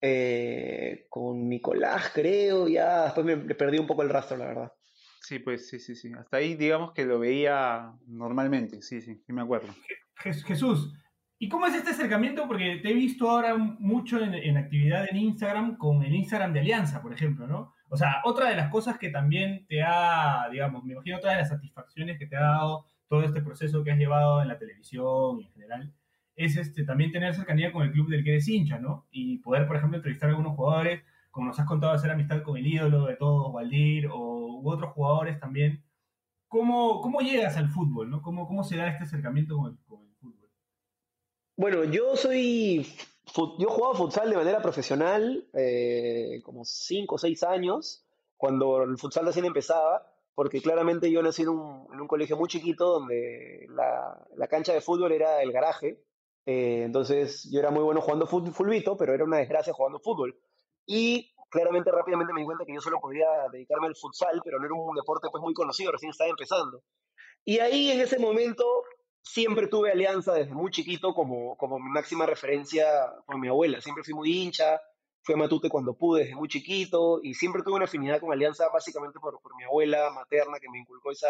eh, con Nicolás, creo, ya después me, me perdí un poco el rastro, la verdad. Sí, pues sí, sí, sí. Hasta ahí digamos que lo veía normalmente. Sí, sí, sí me acuerdo. Jes- Jesús, ¿y cómo es este acercamiento? Porque te he visto ahora mucho en, en actividad en Instagram con el Instagram de Alianza, por ejemplo, ¿no? O sea, otra de las cosas que también te ha, digamos, me imagino otra de las satisfacciones que te ha dado todo este proceso que has llevado en la televisión y en general, es este, también tener cercanía con el club del que eres hincha, ¿no? Y poder, por ejemplo, entrevistar a algunos jugadores, como nos has contado, hacer amistad con el ídolo de todos, Waldir, o u otros jugadores también. ¿Cómo, cómo llegas al fútbol, ¿no? ¿Cómo, cómo se da este acercamiento con el fútbol? Bueno, yo soy. Yo jugaba futsal de manera profesional eh, como 5 o 6 años, cuando el futsal recién empezaba, porque claramente yo nací en un, colegio muy chiquito donde la, la cancha de fútbol era el garaje. eh, entonces yo era muy bueno jugando fulbito, pero era una desgracia jugando fútbol. Y claramente rápidamente me di cuenta que yo solo podía dedicarme al futsal, pero no era un deporte pues muy conocido, recién estaba empezando. Y ahí en ese momento siempre tuve Alianza desde muy chiquito como, como mi máxima referencia con mi abuela. Siempre fui muy hincha, fui a Matute cuando pude desde muy chiquito y siempre tuve una afinidad con Alianza básicamente por, por mi abuela materna que me inculcó esa,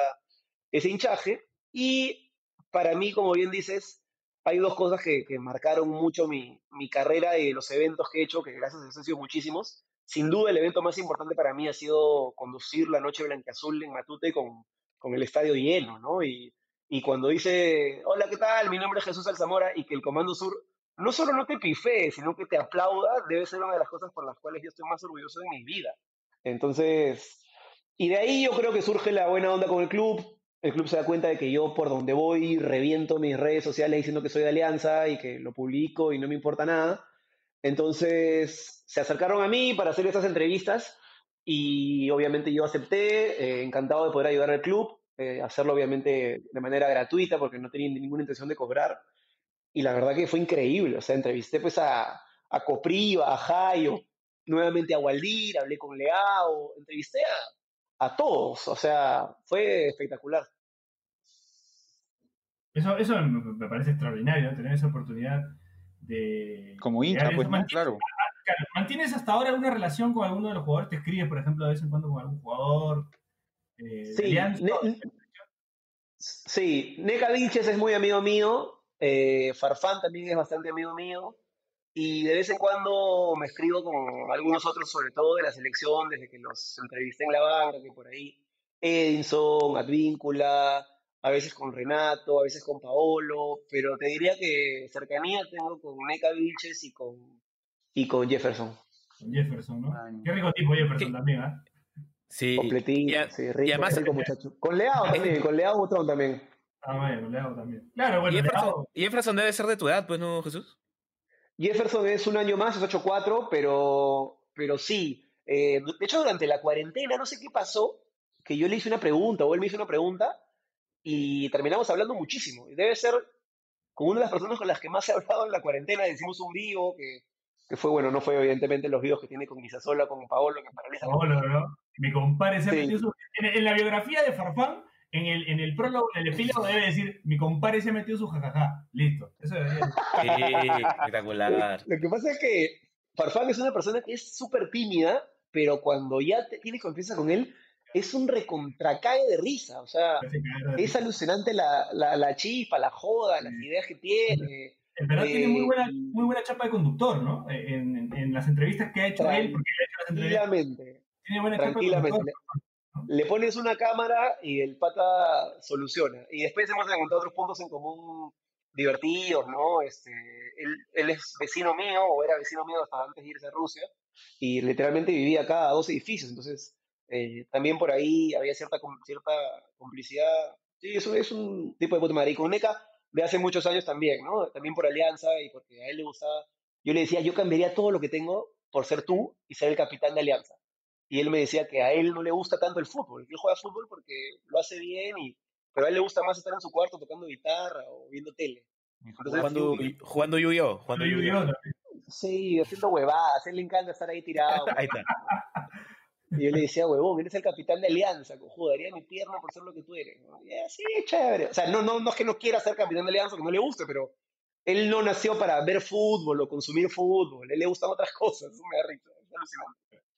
ese hinchaje. Y para mí, como bien dices, hay dos cosas que, que marcaron mucho mi, mi carrera y los eventos que he hecho, que gracias a Dios han sido muchísimos. Sin duda el evento más importante para mí ha sido conducir la Noche Blanqueazul en Matute con, con el estadio lleno, ¿no? Y, y cuando dice, hola, ¿qué tal? Mi nombre es Jesús Alzamora y que el Comando Sur no solo no te pifee, sino que te aplauda, debe ser una de las cosas por las cuales yo estoy más orgulloso de mi vida. Entonces, y de ahí yo creo que surge la buena onda con el club. El club se da cuenta de que yo por donde voy reviento mis redes sociales diciendo que soy de Alianza y que lo publico y no me importa nada. Entonces se acercaron a mí para hacer estas entrevistas y obviamente yo acepté, eh, encantado de poder ayudar al club, eh, hacerlo obviamente de manera gratuita porque no tenía ninguna intención de cobrar. Y la verdad que fue increíble, o sea, entrevisté pues a, a Copriva, a Jairo, nuevamente a Waldir, hablé con Leao, entrevisté a, a todos, o sea, fue espectacular. Eso, eso me, parece extraordinario, ¿no? tener esa oportunidad de... Como hincha, pues, eso. ¿no? ¿Mantienes, Claro. claro, ¿Mantienes hasta ahora alguna relación con alguno de los jugadores? ¿Te escribes, por ejemplo, de vez en cuando con algún jugador? Eh, Sí, Alianza? Ne- sí, Neka Vilches es muy amigo mío, eh, Farfán también es bastante amigo mío, y de vez en cuando me escribo con algunos otros, sobre todo de la selección, desde que los entrevisté en la banca, que por ahí, Edinson, Advíncula, a veces con Renato, a veces con Paolo, pero te diría que cercanía tengo con Neka Vilches y con, y con Jefferson. Con Jefferson, ¿no? Qué rico tipo Jefferson ¿Qué? también, ¿ah? Sí. Completito, Y a- sí, rico, además- rico muchacho. Con Leao también, con Leao Butrón también. Ah, bueno, Leao también. Claro, bueno, Jefferson, Leao, Jefferson debe ser de tu edad, pues, ¿no, Jesús? Jefferson es un año más, es 8-4, pero, pero sí. Eh, de hecho, durante la cuarentena, no sé qué pasó, que yo le hice una pregunta o él me hizo una pregunta y terminamos hablando muchísimo. Y Debe ser con una de las personas con las que más he hablado en la cuarentena. Hicimos un vivo que, que fue, bueno, no fue evidentemente los vivos que tiene con Guisasola, con Paolo, que paraliza. Paolo, ¿no? Mi compadre se ha Sí. metido su... En, en la biografía de Farfán, en el, en el prólogo, en el epílogo debe decir, mi compadre se ha metido su jajaja. Listo. Eso decir. Sí, espectacular. Lo que pasa es que Farfán es una persona que es súper tímida, pero cuando ya te, tienes confianza con él, es un recontracae de risa. O sea, es alucinante la, la, la chispa, la joda, las ideas que tiene. En verdad tiene muy eh, buena, muy buena chapa de conductor, ¿no? En, en- en las entrevistas que ha hecho él, porque él ha hecho las entrevistas, tiene buena. Le, le pones una cámara y el pata soluciona. Y después hemos encontrado otros puntos en común divertidos, ¿no? Este, él, él es vecino mío, o era vecino mío hasta antes de irse a Rusia, y literalmente vivía acá a dos edificios, entonces eh, también por ahí había cierta, cierta complicidad. Sí, es un, es un tipo de puto con Neca de hace muchos años también, ¿no? También por alianza y porque a él le gustaba. Yo le decía, yo cambiaría todo lo que tengo por ser tú y ser el capitán de alianza. Y él me decía que a él no le gusta tanto el fútbol, él juega fútbol porque lo hace bien, y, pero a él le gusta más estar en su cuarto tocando guitarra o viendo tele. Entonces, Jugando, jugando Yu-Gi-Oh! Jugando Yu-Gi-Oh! digo, Sí, haciendo huevadas, a él le encanta estar ahí tirado. Ahí está. Y yo le decía, huevón, eres el capitán de Alianza, cojudo, daría mi pierna por ser lo que tú eres. Y él, sí, chévere. O sea, no, no, no es que no quiera ser capitán de Alianza, que no le guste, pero él no nació para ver fútbol o consumir fútbol. A él le gustan otras cosas. Eso me da risa. Es alucinante.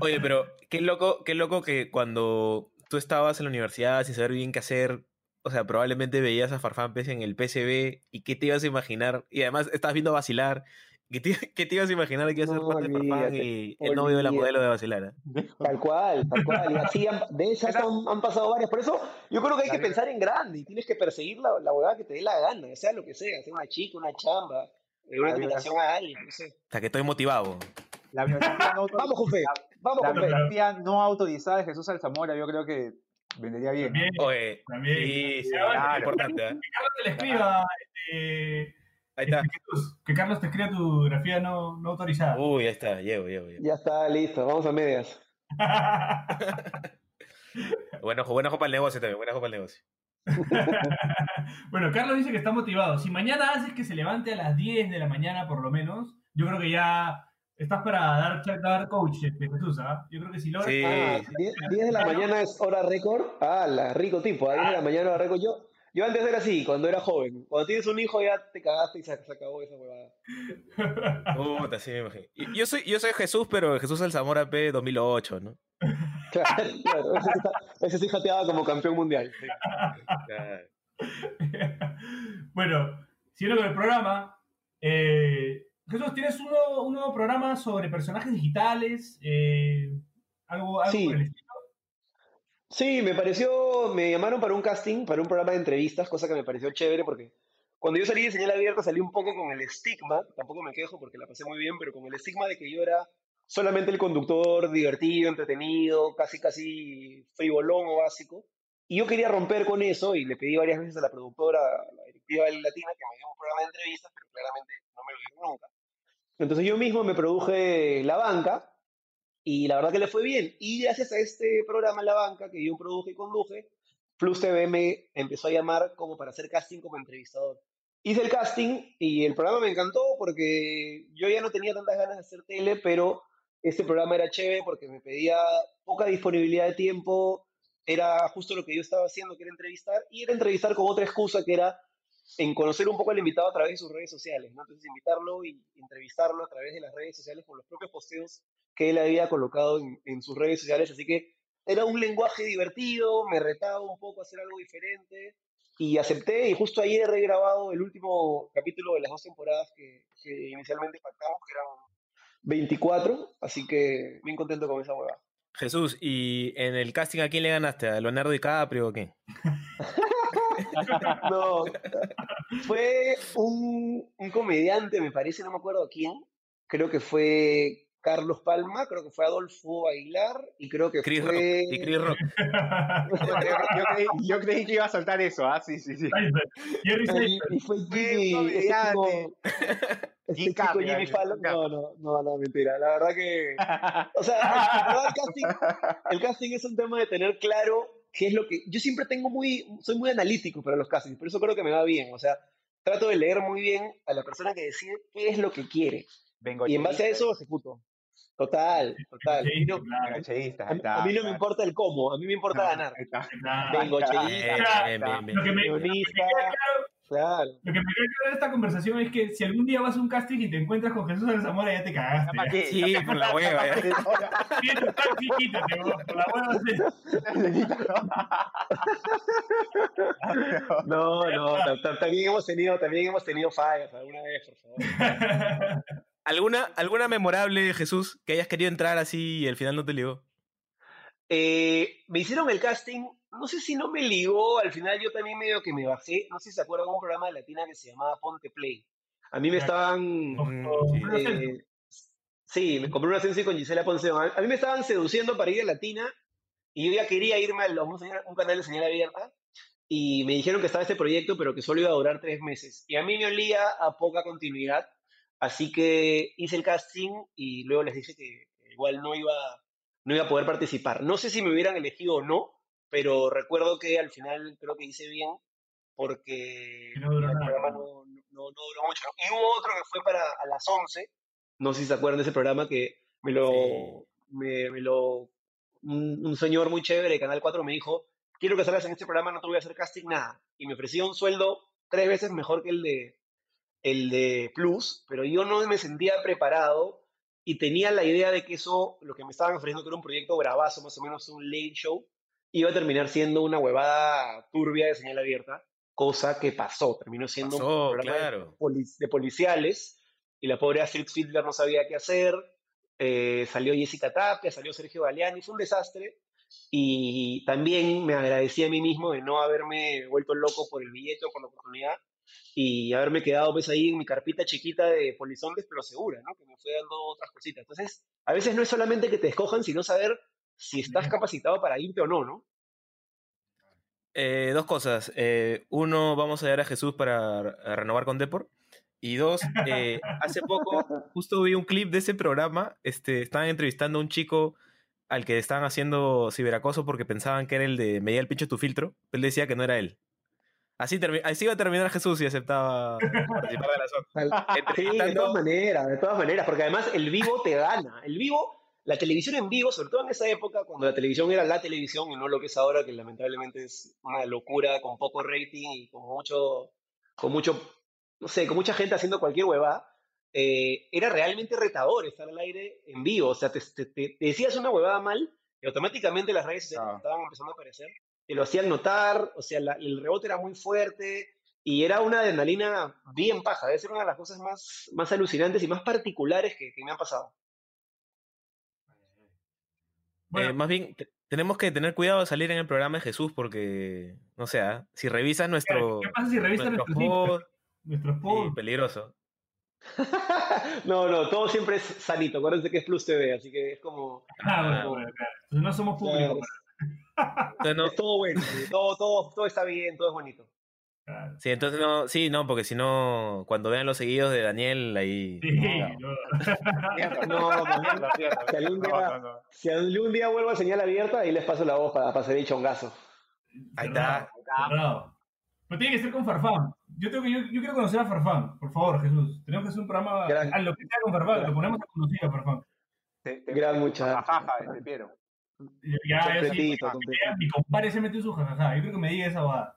Oye, pero qué loco, qué loco que cuando tú estabas en la universidad sin saber bien qué hacer, o sea, probablemente veías a Farfán Pérez en el PCB y qué te ibas a imaginar, y además estabas viendo vacilar, ¿qué te, qué te ibas a imaginar que iba a ser No, parte de Farfán y el novio de la modelo de vacilar? ¿eh? Tal cual, tal cual. Y así han- de esas han, han pasado varias. Por eso yo creo que hay que pensar en grande y tienes que perseguir la, la huevada que te dé la gana, sea lo que sea, sea una chica, una chamba, eh, una invitación a alguien, no sé. O sea, que estoy motivado. La biografía no, Vamos, Jufe, la, vamos, la Jufe. biografía no autorizada de Jesús Alzamora, yo creo que vendería bien. ¿no? También, Oye, también. sí, sí, Claro. importante, ¿eh? Que Carlos te le escriba, este, Ahí está. este, Jesús, que Carlos te escriba tu biografía no, no autorizada. Uy, ahí está, llevo, llevo, llevo. Ya está, listo, vamos a medias. Bueno, ojo, buen ojo para el negocio también, buen ojo para el negocio. bueno, Carlos dice que está motivado. Si mañana haces que se levante a las 10 de la mañana, por lo menos, yo creo que ya estás para dar, dar coach, este, Jesús, ¿ah? Yo creo que si logras... Sí. Ah, 10, 10 de la mañana es hora récord. Ah, la rico tipo, a 10 de la mañana hora récord. Yo, yo antes era así, cuando era joven. Cuando tienes un hijo ya te cagaste y se, se acabó esa huevada. Puta, sí me imagino. Yo soy, yo soy Jesús, pero Jesús el Zamora P 2008, ¿no? Claro, claro. Ese, está- ese sí jateaba como campeón mundial. sí. Claro. bueno, siguiendo con el programa, eh, Jesús, ¿tienes un nuevo programa sobre personajes digitales? Eh, algo, algo Sí. por el estilo. Sí, me pareció, me llamaron para un casting, para un programa de entrevistas, cosa que me pareció chévere porque cuando yo salí de señal abierta salí un poco con el estigma, tampoco me quejo porque la pasé muy bien, pero con el estigma de que yo era solamente el conductor divertido, entretenido, casi casi frivolón o básico. Y yo quería romper con eso y le pedí varias veces a la productora, a la directiva del Latina, que me diera un programa de entrevistas, pero claramente no me lo dieron nunca. Entonces yo mismo me produje La Banca, y la verdad que le fue bien. Y gracias a este programa la banca que yo produje y conduje, Plus TV me empezó a llamar como para hacer casting como entrevistador. Hice el casting y el programa me encantó porque yo ya no tenía tantas ganas de hacer tele, pero este programa era chévere porque me pedía poca disponibilidad de tiempo, era justo lo que yo estaba haciendo, que entrevistar, y era entrevistar con otra excusa que era en conocer un poco al invitado a través de sus redes sociales, ¿no? Entonces invitarlo y entrevistarlo a través de las redes sociales con los propios posteos que él había colocado en, en sus redes sociales, así que era un lenguaje divertido, me retaba un poco a hacer algo diferente y acepté y justo ayer he grabado el último capítulo de las dos temporadas que, que inicialmente pactamos, que eran 24, así que bien contento con esa hueá. Jesús, ¿y en el casting a quién le ganaste? ¿A Leonardo DiCaprio o qué? No, fue un, un comediante, me parece, no me acuerdo quién, creo que fue Carlos Palma, creo que fue Adolfo Aguilar y creo que Chris Rock. fue... Y Chris Rock. yo, yo creí, yo creí que iba a soltar eso, ¿ah? Sí, sí, sí. Y, fue Jimmy, este comediante. chico, este Jim chico Carrey, Jimmy Jim Fallon. Carrey. No, no, no, no, mentira. La verdad que, o sea, verdad, el casting, el casting es un tema de tener claro qué es lo que. Yo siempre tengo muy, soy muy analítico para los castings, por eso creo que me va bien. O sea, trato de leer muy bien a la persona que decide qué es lo que quiere Vengo y en base a eso ejecuto. Total, total. A mí no, Claro, cheísta, a- a mí no me importa el cómo, a mí me importa ganar. Vengo, cheísta, Lo que me, me queda claro claro. Lo que me queda claro de esta conversación es que si algún día vas a un casting y te encuentras con Jesús Alzamora, ya te cagaste. ¿Para ya. qué? Sí, por la hueva. ya. Por la hueva. No, no, ta- ta- también hemos tenido, también hemos tenido fallas alguna vez, por favor. ¿Alguna, ¿Alguna memorable, Jesús, que hayas querido entrar así y al final no te ligó? Eh, me hicieron el casting, no sé si no me ligó, al final yo también medio que me bajé, no sé si se acuerdan de un programa de Latina que se llamaba Ponte Play. A mí me estaban, Mm, sí. eh, me compré una ascenso con Gisela Ponce. A a mí me estaban seduciendo para ir a Latina y yo ya quería irme a los- un canal de señal abierta y me dijeron que estaba este proyecto, pero que solo iba a durar tres meses. Y a mí me olía a poca continuidad, así que hice el casting y luego les dije que igual no iba, no iba a poder participar. No sé si me hubieran elegido o no, pero recuerdo que al final creo que hice bien porque Que no duró el programa no, no- no duró mucho. Y hubo otro que fue para a las 11, no sé si se acuerdan de ese programa que me lo, Sí. me, me lo un, un señor muy chévere de Canal 4 me dijo, quiero que salgas en este programa, no te voy a hacer casting, nada. Y me ofreció un sueldo tres veces mejor que el de, el de Plus, pero yo no me sentía preparado y tenía la idea de que eso, lo que me estaban ofreciendo, que era un proyecto bravazo, más o menos un late show, iba a terminar siendo una huevada turbia de señal abierta, cosa que pasó, terminó siendo Pasó, un programa de claro. poli- de policiales y la pobre Astrid Fiedler no sabía qué hacer. eh, salió Jessica Tapia, salió Sergio Galeani, fue un desastre. Y también me agradecí a mí mismo de no haberme vuelto loco por el billete o por la oportunidad y haberme quedado pues ahí en mi carpita chiquita de polizondes, pero segura, ¿no? Que me fue dando otras cositas. Entonces, a veces no es solamente que te escojan, sino saber si estás capacitado para irte o no, ¿no? Eh, dos cosas. Eh, uno, vamos a llevar a Jesús para a renovar con Depor. Y dos, eh, hace poco justo vi un clip de ese programa. Este, estaban entrevistando a un chico al que estaban haciendo ciberacoso porque pensaban que era el de Medía el pincho tu filtro. Él decía que no era él. Así, así iba a terminar Jesús y aceptaba participar de la zona. Sí, de todas maneras, de todas maneras, porque además el vivo te gana. El vivo, la televisión en vivo, sobre todo en esa época, cuando la televisión era la televisión y no lo que es ahora, que lamentablemente es una locura con poco rating y con mucho, con mucho, no sé, con mucha gente haciendo cualquier huevada, eh, era realmente retador estar al aire en vivo. O sea, te, te- te- te decías una huevada mal y automáticamente las redes sociales estaban empezando a aparecer. Te lo hacían notar, o sea, la- el rebote era muy fuerte y era una adrenalina bien paja. Debe ser una de las cosas más, más alucinantes y más particulares que, que me han pasado. Bueno, Eh, más bien, te- tenemos que tener cuidado de salir en el programa de Jesús porque, no sé, ¿ah? si revisas nuestro, ¿qué pasa si revisas nuestro nuestros pod, Nuestros sí, posts. peligroso. no, no, todo siempre es sanito. Acuérdense que es Plus TV, así que es como. Ah, bueno, como- bueno, claro. Entonces no somos claro, públicos. Entonces, no- es todo bueno, todo, todo, todo está bien, todo es bonito. Claro. sí, entonces no, sí, no, porque si no, cuando vean los seguidos de Daniel, ahí... Sí, no. Si algún día- no, no. Si algún día vuelvo a señal abierta, ahí les paso la voz para, para hacer el chongazo. Ahí está. Pero tiene que ser con Farfán. Yo, tengo que, yo, yo quiero conocer a Farfán, por favor, Jesús. Tenemos que hacer un programa Gran- a lo que sea con Farfán, gran- lo ponemos a conocer a Farfán. Te- te- Gran Piero. Ya, yo sí, completito. mi compadre se metió en su jajaja. Yo creo que me diga esa boda.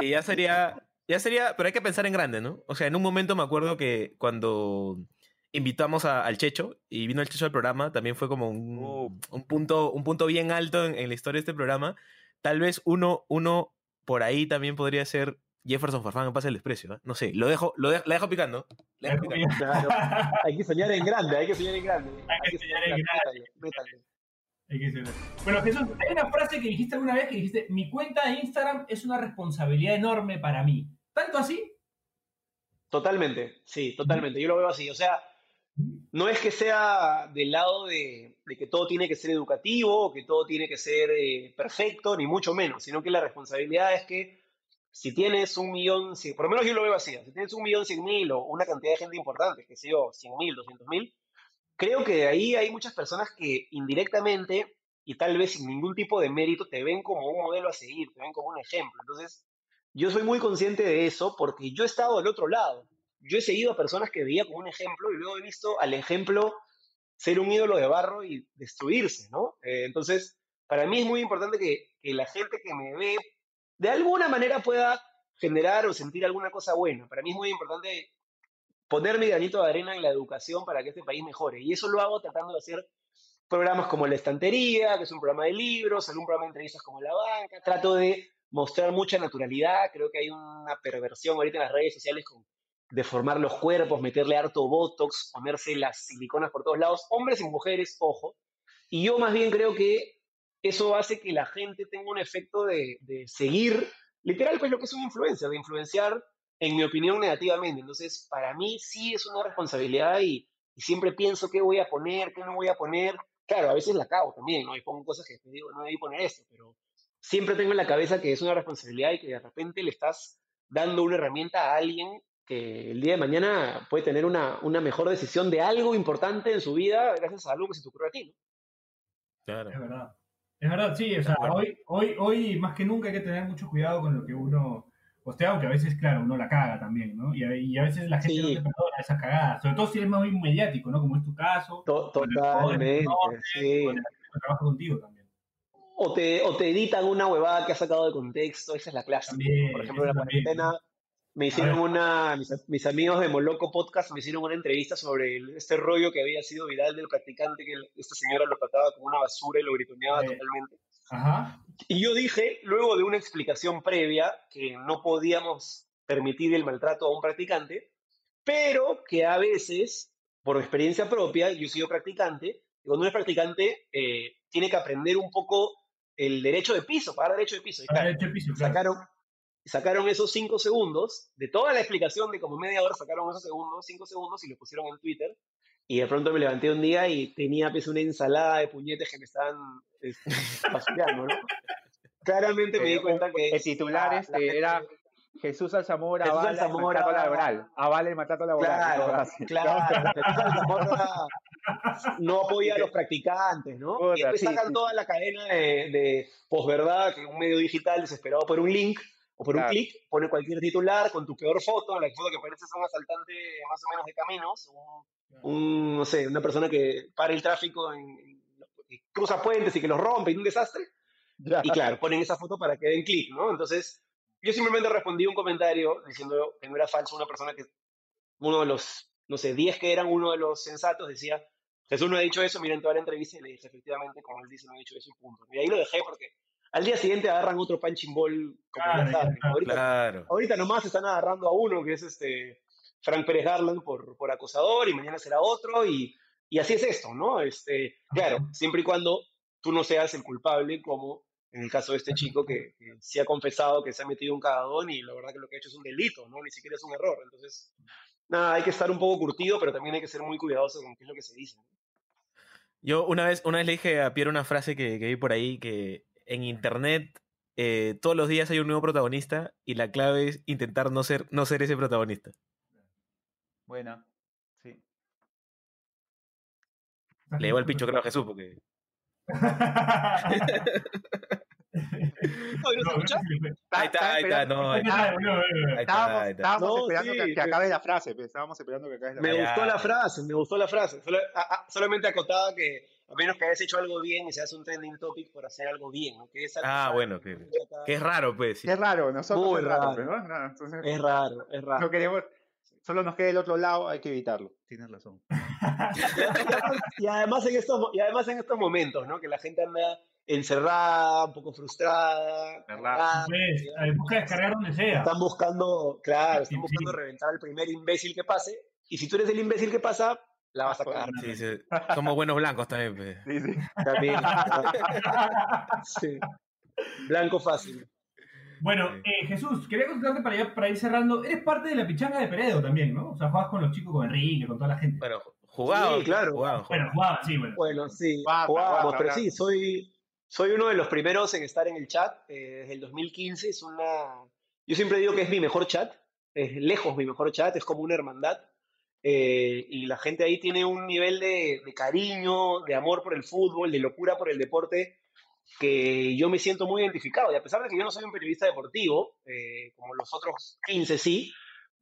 Sí, ya sería, ya sería, pero hay que pensar en grande, ¿no? O sea, en un momento me acuerdo que cuando invitamos a- al Checho y vino el Checho al programa, también fue como un, Uh. un punto, un punto bien alto en, en la historia de este programa. Tal vez uno, uno por ahí también podría ser Jefferson Farfán en Pase el Desprecio, ¿eh? No sé, lo dejo, lo de- la dejo picando. La dejo picando. Claro. Hay que soñar en grande, hay que soñar en grande. Hay que soñar en Métale, métale. Hay que ser. Bueno, Jesús, hay una frase que dijiste alguna vez que dijiste, mi cuenta de Instagram es una responsabilidad enorme para mí. ¿Tanto así? Totalmente, sí, totalmente. Yo lo veo así. O sea, no es que sea del lado de, de que todo tiene que ser educativo, que todo tiene que ser eh, perfecto, ni mucho menos, sino que la responsabilidad es que si tienes un millón, si, por lo menos yo lo veo así, si tienes un millón cien mil o una cantidad de gente importante, que yo, cien mil, doscientos mil, creo que ahí hay muchas personas que indirectamente y tal vez sin ningún tipo de mérito te ven como un modelo a seguir, te ven como un ejemplo. Entonces, yo soy muy consciente de eso porque yo he estado del otro lado. Yo he seguido a personas que veía como un ejemplo y luego he visto al ejemplo ser un ídolo de barro y destruirse, ¿no? Eh, entonces, para mí es muy importante que, que la gente que me ve de alguna manera pueda generar o sentir alguna cosa buena. Para mí es muy importante poner mi granito de arena en la educación para que este país mejore. Y eso lo hago tratando de hacer programas como La Estantería, que es un programa de libros, algún programa de entrevistas como La Banca. Trato de mostrar mucha naturalidad. Creo que hay una perversión ahorita en las redes sociales con deformar los cuerpos, meterle harto botox, ponerse las siliconas por todos lados, hombres y mujeres, ojo. Y yo más bien creo que eso hace que la gente tenga un efecto de, de seguir, literal, pues lo que es una influencia, de influenciar, en mi opinión, negativamente. Entonces, para mí sí es una responsabilidad y, y siempre pienso qué voy a poner, qué no voy a poner. Claro, a veces la cago también, ¿no? Y pongo cosas que te digo, no debí poner esto, pero siempre tengo en la cabeza que es una responsabilidad y que de repente le estás dando una herramienta a alguien que el día de mañana puede tener una, una mejor decisión de algo importante en su vida gracias a algo que se te ocurrió a ti, ¿no? Claro. Es verdad. Es verdad, sí. O sea, hoy, hoy, hoy más que nunca hay que tener mucho cuidado con lo que uno postea, aunque a veces, claro, uno la caga también, ¿no? Y a, y a veces la gente Sí. no te perdona esas cagadas, sobre todo si eres muy mediático, ¿no? Como es tu caso. To- Totalmente, sí. con contigo también. O te, o te editan una huevada que has sacado de contexto, esa es la clásica. También, Por ejemplo, en la cuarentena me hicieron una, mis, mis amigos de Moloco Podcast me hicieron una entrevista sobre el- este rollo que había sido viral del practicante, que el- esta señora lo trataba como una basura y lo gritoneaba Eh. totalmente. Ajá. Y yo dije, luego de una explicación previa, que no podíamos permitir el maltrato a un practicante, pero que a veces, por experiencia propia, yo he sido practicante, y cuando uno es practicante, eh, tiene que aprender un poco el derecho de piso, pagar derecho de piso. Y claro, hecho de piso, claro. sacaron, sacaron esos cinco segundos, de toda la explicación de como media hora, sacaron esos segundos, cinco segundos, y lo pusieron en Twitter. Y de pronto me levanté un día y tenía pues, una ensalada de puñetes que me estaban basureando, ¿no? Claramente me di Eh, cuenta que... el titular la- este, era Jesús Alzamora Jesús avala Alzamora el maltrato laboral. Avala el maltrato laboral. Claro, así. claro. Jesús Alzamora no apoya a los practicantes, ¿no? Y después sí, sacan sí, toda la cadena de, de posverdad, que un medio digital desesperado por un link o por un Claro. clic, pone cualquier titular con tu peor foto, la foto que parece ser un asaltante más o menos de caminos, un, un, no sé, una persona que para el tráfico, en, cruza puentes y que los rompe, y un desastre. Ya. Y claro, ponen esa foto para que den clic, ¿no? Entonces, yo simplemente respondí un comentario diciendo que no era falso una persona que, uno de los, no sé, 10 que eran uno de los sensatos decía, Jesús no ha dicho eso, miren toda la entrevista y le dije, efectivamente, como él dice, no ha dicho eso punto. Y ahí lo dejé porque al día siguiente agarran otro punching ball como Claro, Ahorita, Claro. ahorita nomás están agarrando a uno que es este Frank Pérez Garland por, por acosador y mañana será otro y, y así es esto, ¿no? Este, claro, siempre y cuando tú no seas el culpable como en el caso de este chico que, que sí ha confesado que se ha metido un cagadón y la verdad que lo que ha hecho es un delito, ¿no? Ni siquiera es un error. Entonces, nada, hay que estar un poco curtido, pero también hay que ser muy cuidadoso con qué es lo que se dice. ¿no? Yo una vez, una vez le dije a Pierre una frase que, que vi por ahí, que en internet eh, todos los días hay un nuevo protagonista y la clave es intentar no ser, no ser ese protagonista. Buena. Sí. Le llevo el pincho creo a Jesús porque... Ahí está, ahí está, no, ahí está, Estábamos, No, esperando sí, que, que acabe la frase, pues, estábamos esperando que acabe la Me frase. ya. gustó la frase, me gustó la frase. Solo- a- a- solamente acotaba que a menos que hayas hecho algo bien y seas un trending topic por hacer algo bien, ¿no? Que es algo Ah, bueno, que, que es raro, pues. sí. Es raro, nosotros Muy es raro, raro. pero ¿no? Entonces, Es raro, es raro. no queremos, solo nos queda el otro lado, hay que evitarlo. Tienes razón. Y además en estos, y además en estos momentos, ¿no? Que la gente anda encerrada, un poco frustrada, Pues, busca descargar donde sea. están buscando, claro, están buscando sí. reventar al primer imbécil que pase. Y si tú eres el imbécil que pasa, la vas a cagar. Sí, sí. Somos buenos blancos también, pues. Sí, sí. También. Sí. Blanco fácil. Bueno, eh, Jesús, quería consultarte para, para ir cerrando. Eres parte de la pichanga de Peredo también, ¿no? O sea, jugabas con los chicos, con Enrique, con toda la gente. Bueno, jugado. Sí, claro. jugado. Bueno, jugaba, sí, bueno. Bueno, sí, jugábamos, pero sí, soy, soy uno de los primeros en estar en el chat eh, desde el 2015. Es una, yo siempre digo que es mi mejor chat, es lejos mi mejor chat, es como una hermandad. eh, y la gente ahí tiene un nivel de, cariño, de amor por el fútbol, de locura por el deporte, que yo me siento muy identificado. Y a pesar de que yo no soy un periodista deportivo, eh, como los otros 15 sí,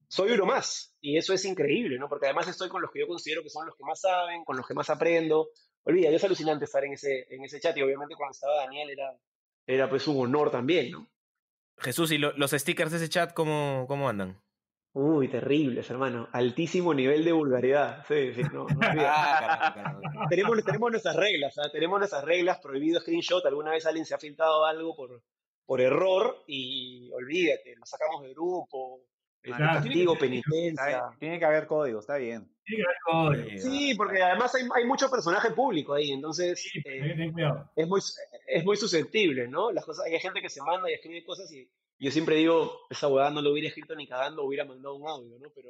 soy uno más. Y eso es increíble, ¿no? Porque además estoy con los que yo considero que son los que más saben, con los que más aprendo. Olvida, es alucinante estar en ese, en ese chat y obviamente cuando estaba Daniel era, era pues un honor también, ¿no? Jesús, ¿y lo- los stickers de ese chat cómo, cómo andan? Uy, terribles, hermano. Altísimo nivel de vulgaridad. Sí, sí, no, no olvida. Ah, carajo, carajo. tenemos, tenemos nuestras reglas, ¿ah? tenemos nuestras reglas, prohibido screenshot. Alguna vez alguien se ha filtrado algo por, por error y olvídate, lo sacamos de grupo, castigo, penitencia. Tiene que haber código, está bien. Sí, que ver con- Sí, porque además hay, hay mucho personaje público ahí, entonces Sí, eh, es, muy, es muy susceptible, ¿no? Las cosas, hay gente que se manda y escribe cosas y yo siempre digo, esa huevada no lo hubiera escrito ni cagando, hubiera mandado un audio, ¿no? Pero,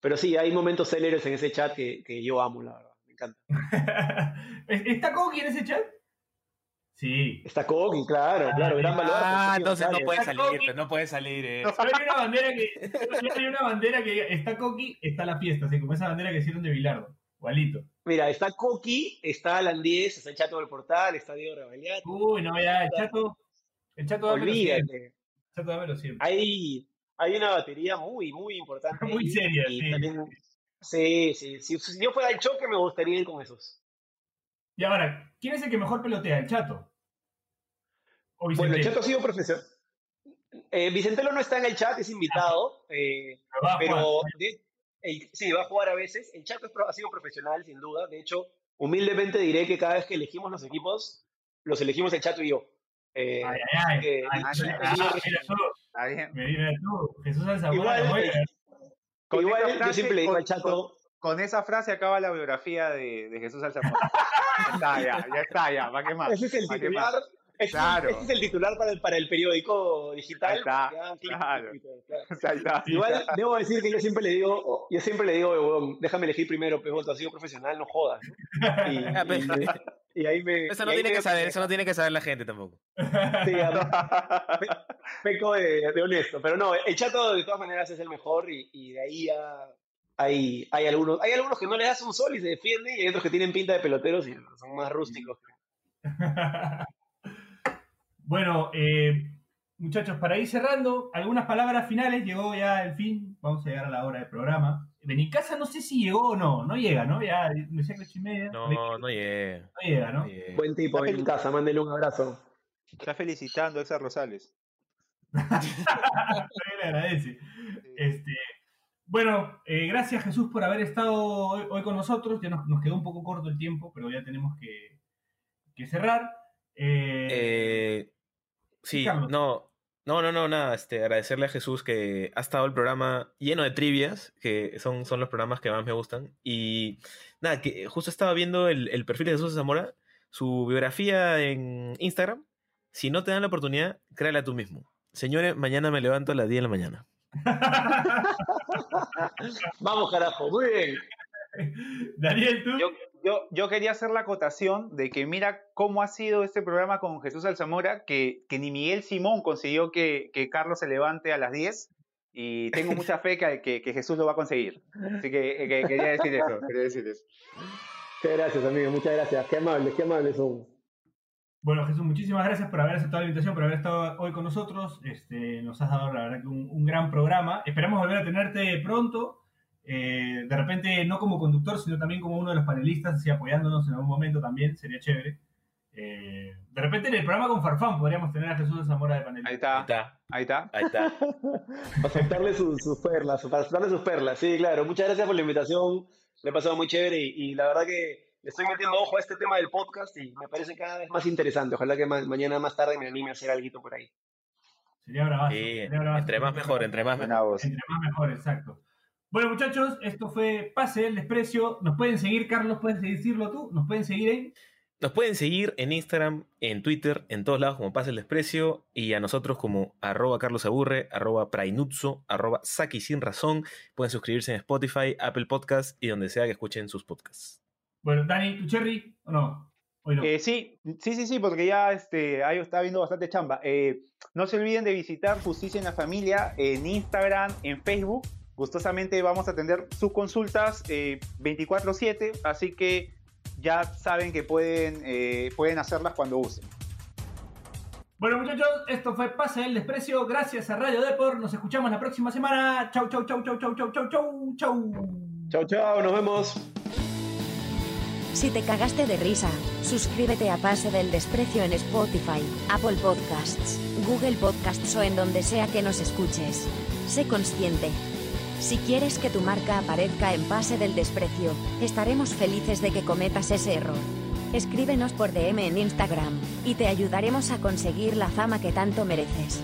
pero sí, hay momentos célebres en ese chat que, que yo amo, la verdad, me encanta. ¿Está Coqui en ese chat? Sí. Está Coqui, claro, claro, gran valor. Ah, entonces no puede salir, pues, no puede salir. eh. Solo hay una bandera que, hay una bandera que diga, está Coqui, está la fiesta, así como esa bandera que hicieron de Bilardo. Igualito. Mira, está Coqui, está Alan 10, está el Chato del Portal, está Diego Rebaliati. Uy, no, ya, el chato. El chato dámelo siempre. Olvídate. El chato dámelo siempre. Hay, hay una batería muy, muy importante. Muy ahí, seria, y sí. también- sí, sí. Si, si yo fuera el choque, me gustaría ir con esos. Y ahora, ¿quién es el que mejor pelotea? ¿El chato? ¿O Bueno, el? Chato ha sido profesor. Eh, Vicentelo no está en el chat, es invitado, eh, Va a pero jugar. de- el- sí, va a jugar a veces. El Chato es ha sido profesional, sin duda. De hecho, humildemente diré que cada vez que elegimos los equipos, los elegimos el Chato y yo. Eh, Ay, ay, ah, Igual, eh, Con igual esa yo frase, siempre le digo al Chato, Con esa frase acaba la biografía de, de Jesús Alzamora. ya está, ya, ya está, ya. ¿Para qué más? ese es el ¿Para qué titular. ese- Claro. ese es el titular para el, para el periódico digital. Ahí está, claro. Igual debo decir que yo siempre le digo, yo siempre le digo, "Huevón, déjame elegir primero, pero tú has sido profesional, no jodas. ¿no?" Y, Ah, pues, y- y ahí me. Eso no tiene me- que saber, eso no tiene que saber la gente tampoco. Sí, a- pe- peco de, de honesto. Pero no, el chato de todas maneras es el mejor y, y de ahí ya hay, hay, algunos, hay algunos que no le das un sol y se defienden y hay otros que tienen pinta de peloteros y son más rústicos. bueno, eh, muchachos, para ir cerrando, algunas palabras finales. Llegó ya el fin. Vamos a llegar a la hora del programa. Benicasa no sé si llegó o no. No llega, ¿no? Ya me decía que ocho y media. No, no no llega. llega, ¿no? no llega. Buen tipo, ven en casa, mándele un abrazo. Está felicitando a Exa Rosales. Le agradece. Este, bueno, eh, gracias Jesús por haber estado hoy, hoy con nosotros. Ya nos, nos quedó un poco corto el tiempo, pero ya tenemos que, que cerrar. Eh, Eh, sí, Carlos. no, no, no, no, nada. Este, agradecerle a Jesús que ha estado el programa lleno de trivias, que son, son los programas que más me gustan. Y nada, que justo estaba viendo el, el perfil de Jesús Zamora, su biografía en Instagram. Si no te dan la oportunidad, créala tú mismo. Señores, mañana me levanto a las 10 de la mañana. Vamos, carajo, muy bien. Daniel, tú. Yo, yo, yo quería hacer la acotación de que mira cómo ha sido este programa con Jesús Alzamora, que, que ni Miguel Simón consiguió que, que Carlos se levante a las 10 y tengo mucha fe que, que, que Jesús lo va a conseguir. Así que, que quería decir eso, quería decir eso. Muchas gracias, amigo, muchas gracias. Qué amables, qué amables son. Bueno, Jesús, muchísimas gracias por haber aceptado la invitación, por haber estado hoy con nosotros. Este, nos has dado, la verdad, que un, un gran programa. Esperamos volver a tenerte pronto. Eh, de repente, no como conductor, sino también como uno de los panelistas, así apoyándonos en algún momento también, sería chévere. Eh, de repente en el programa con Farfán podríamos tener a Jesús Zamora de panelista. Ahí Ahí está, está, ahí está. ahí está. Para soltarle sus, sus perlas, para soltarle sus perlas. Sí, claro. Muchas gracias por la invitación. Me ha pasado muy chévere y, y la verdad que le estoy metiendo ojo a este tema del podcast y me parece cada vez más interesante. Ojalá que ma- mañana más tarde me anime a hacer algo por ahí. Sería bravazo. Sí, sería bravazo. entre más mejor, entre más mejor. Entre más mejor, exacto. Bueno, muchachos, esto fue Pase del Desprecio. Nos pueden seguir, Carlos, puedes decirlo tú. Nos pueden seguir en. Nos pueden seguir en Instagram, en Twitter, en todos lados como Pase el Desprecio y a nosotros como arroba Carlos Aburre, arroba Prainutso, arroba Saki Sin Razón. Pueden suscribirse en Spotify, Apple Podcast y donde sea que escuchen sus podcasts. Bueno, Dani, ¿tu cherry o no? Hoy no. Eh, sí, sí, sí, sí, porque ya este, ahí está viendo bastante chamba. Eh, no se olviden de visitar Justicia en la Familia en Instagram, en Facebook. Gustosamente vamos a atender sus consultas eh, 24/7, así que ya saben que pueden, eh, pueden hacerlas cuando usen. Bueno, muchachos, esto fue Pase del Desprecio. Gracias a Radio Depor. Nos escuchamos la próxima semana. Chau, chau, chau, chau, chau, chau, chau, chau, chau. Chao, chao, nos vemos. Si te cagaste de risa, suscríbete a Pase del Desprecio en Spotify, Apple Podcasts, Google Podcasts o en donde sea que nos escuches. Sé consciente. Si quieres que tu marca aparezca en Pase del Desprecio, estaremos felices de que cometas ese error. Escríbenos por DM en Instagram, y te ayudaremos a conseguir la fama que tanto mereces.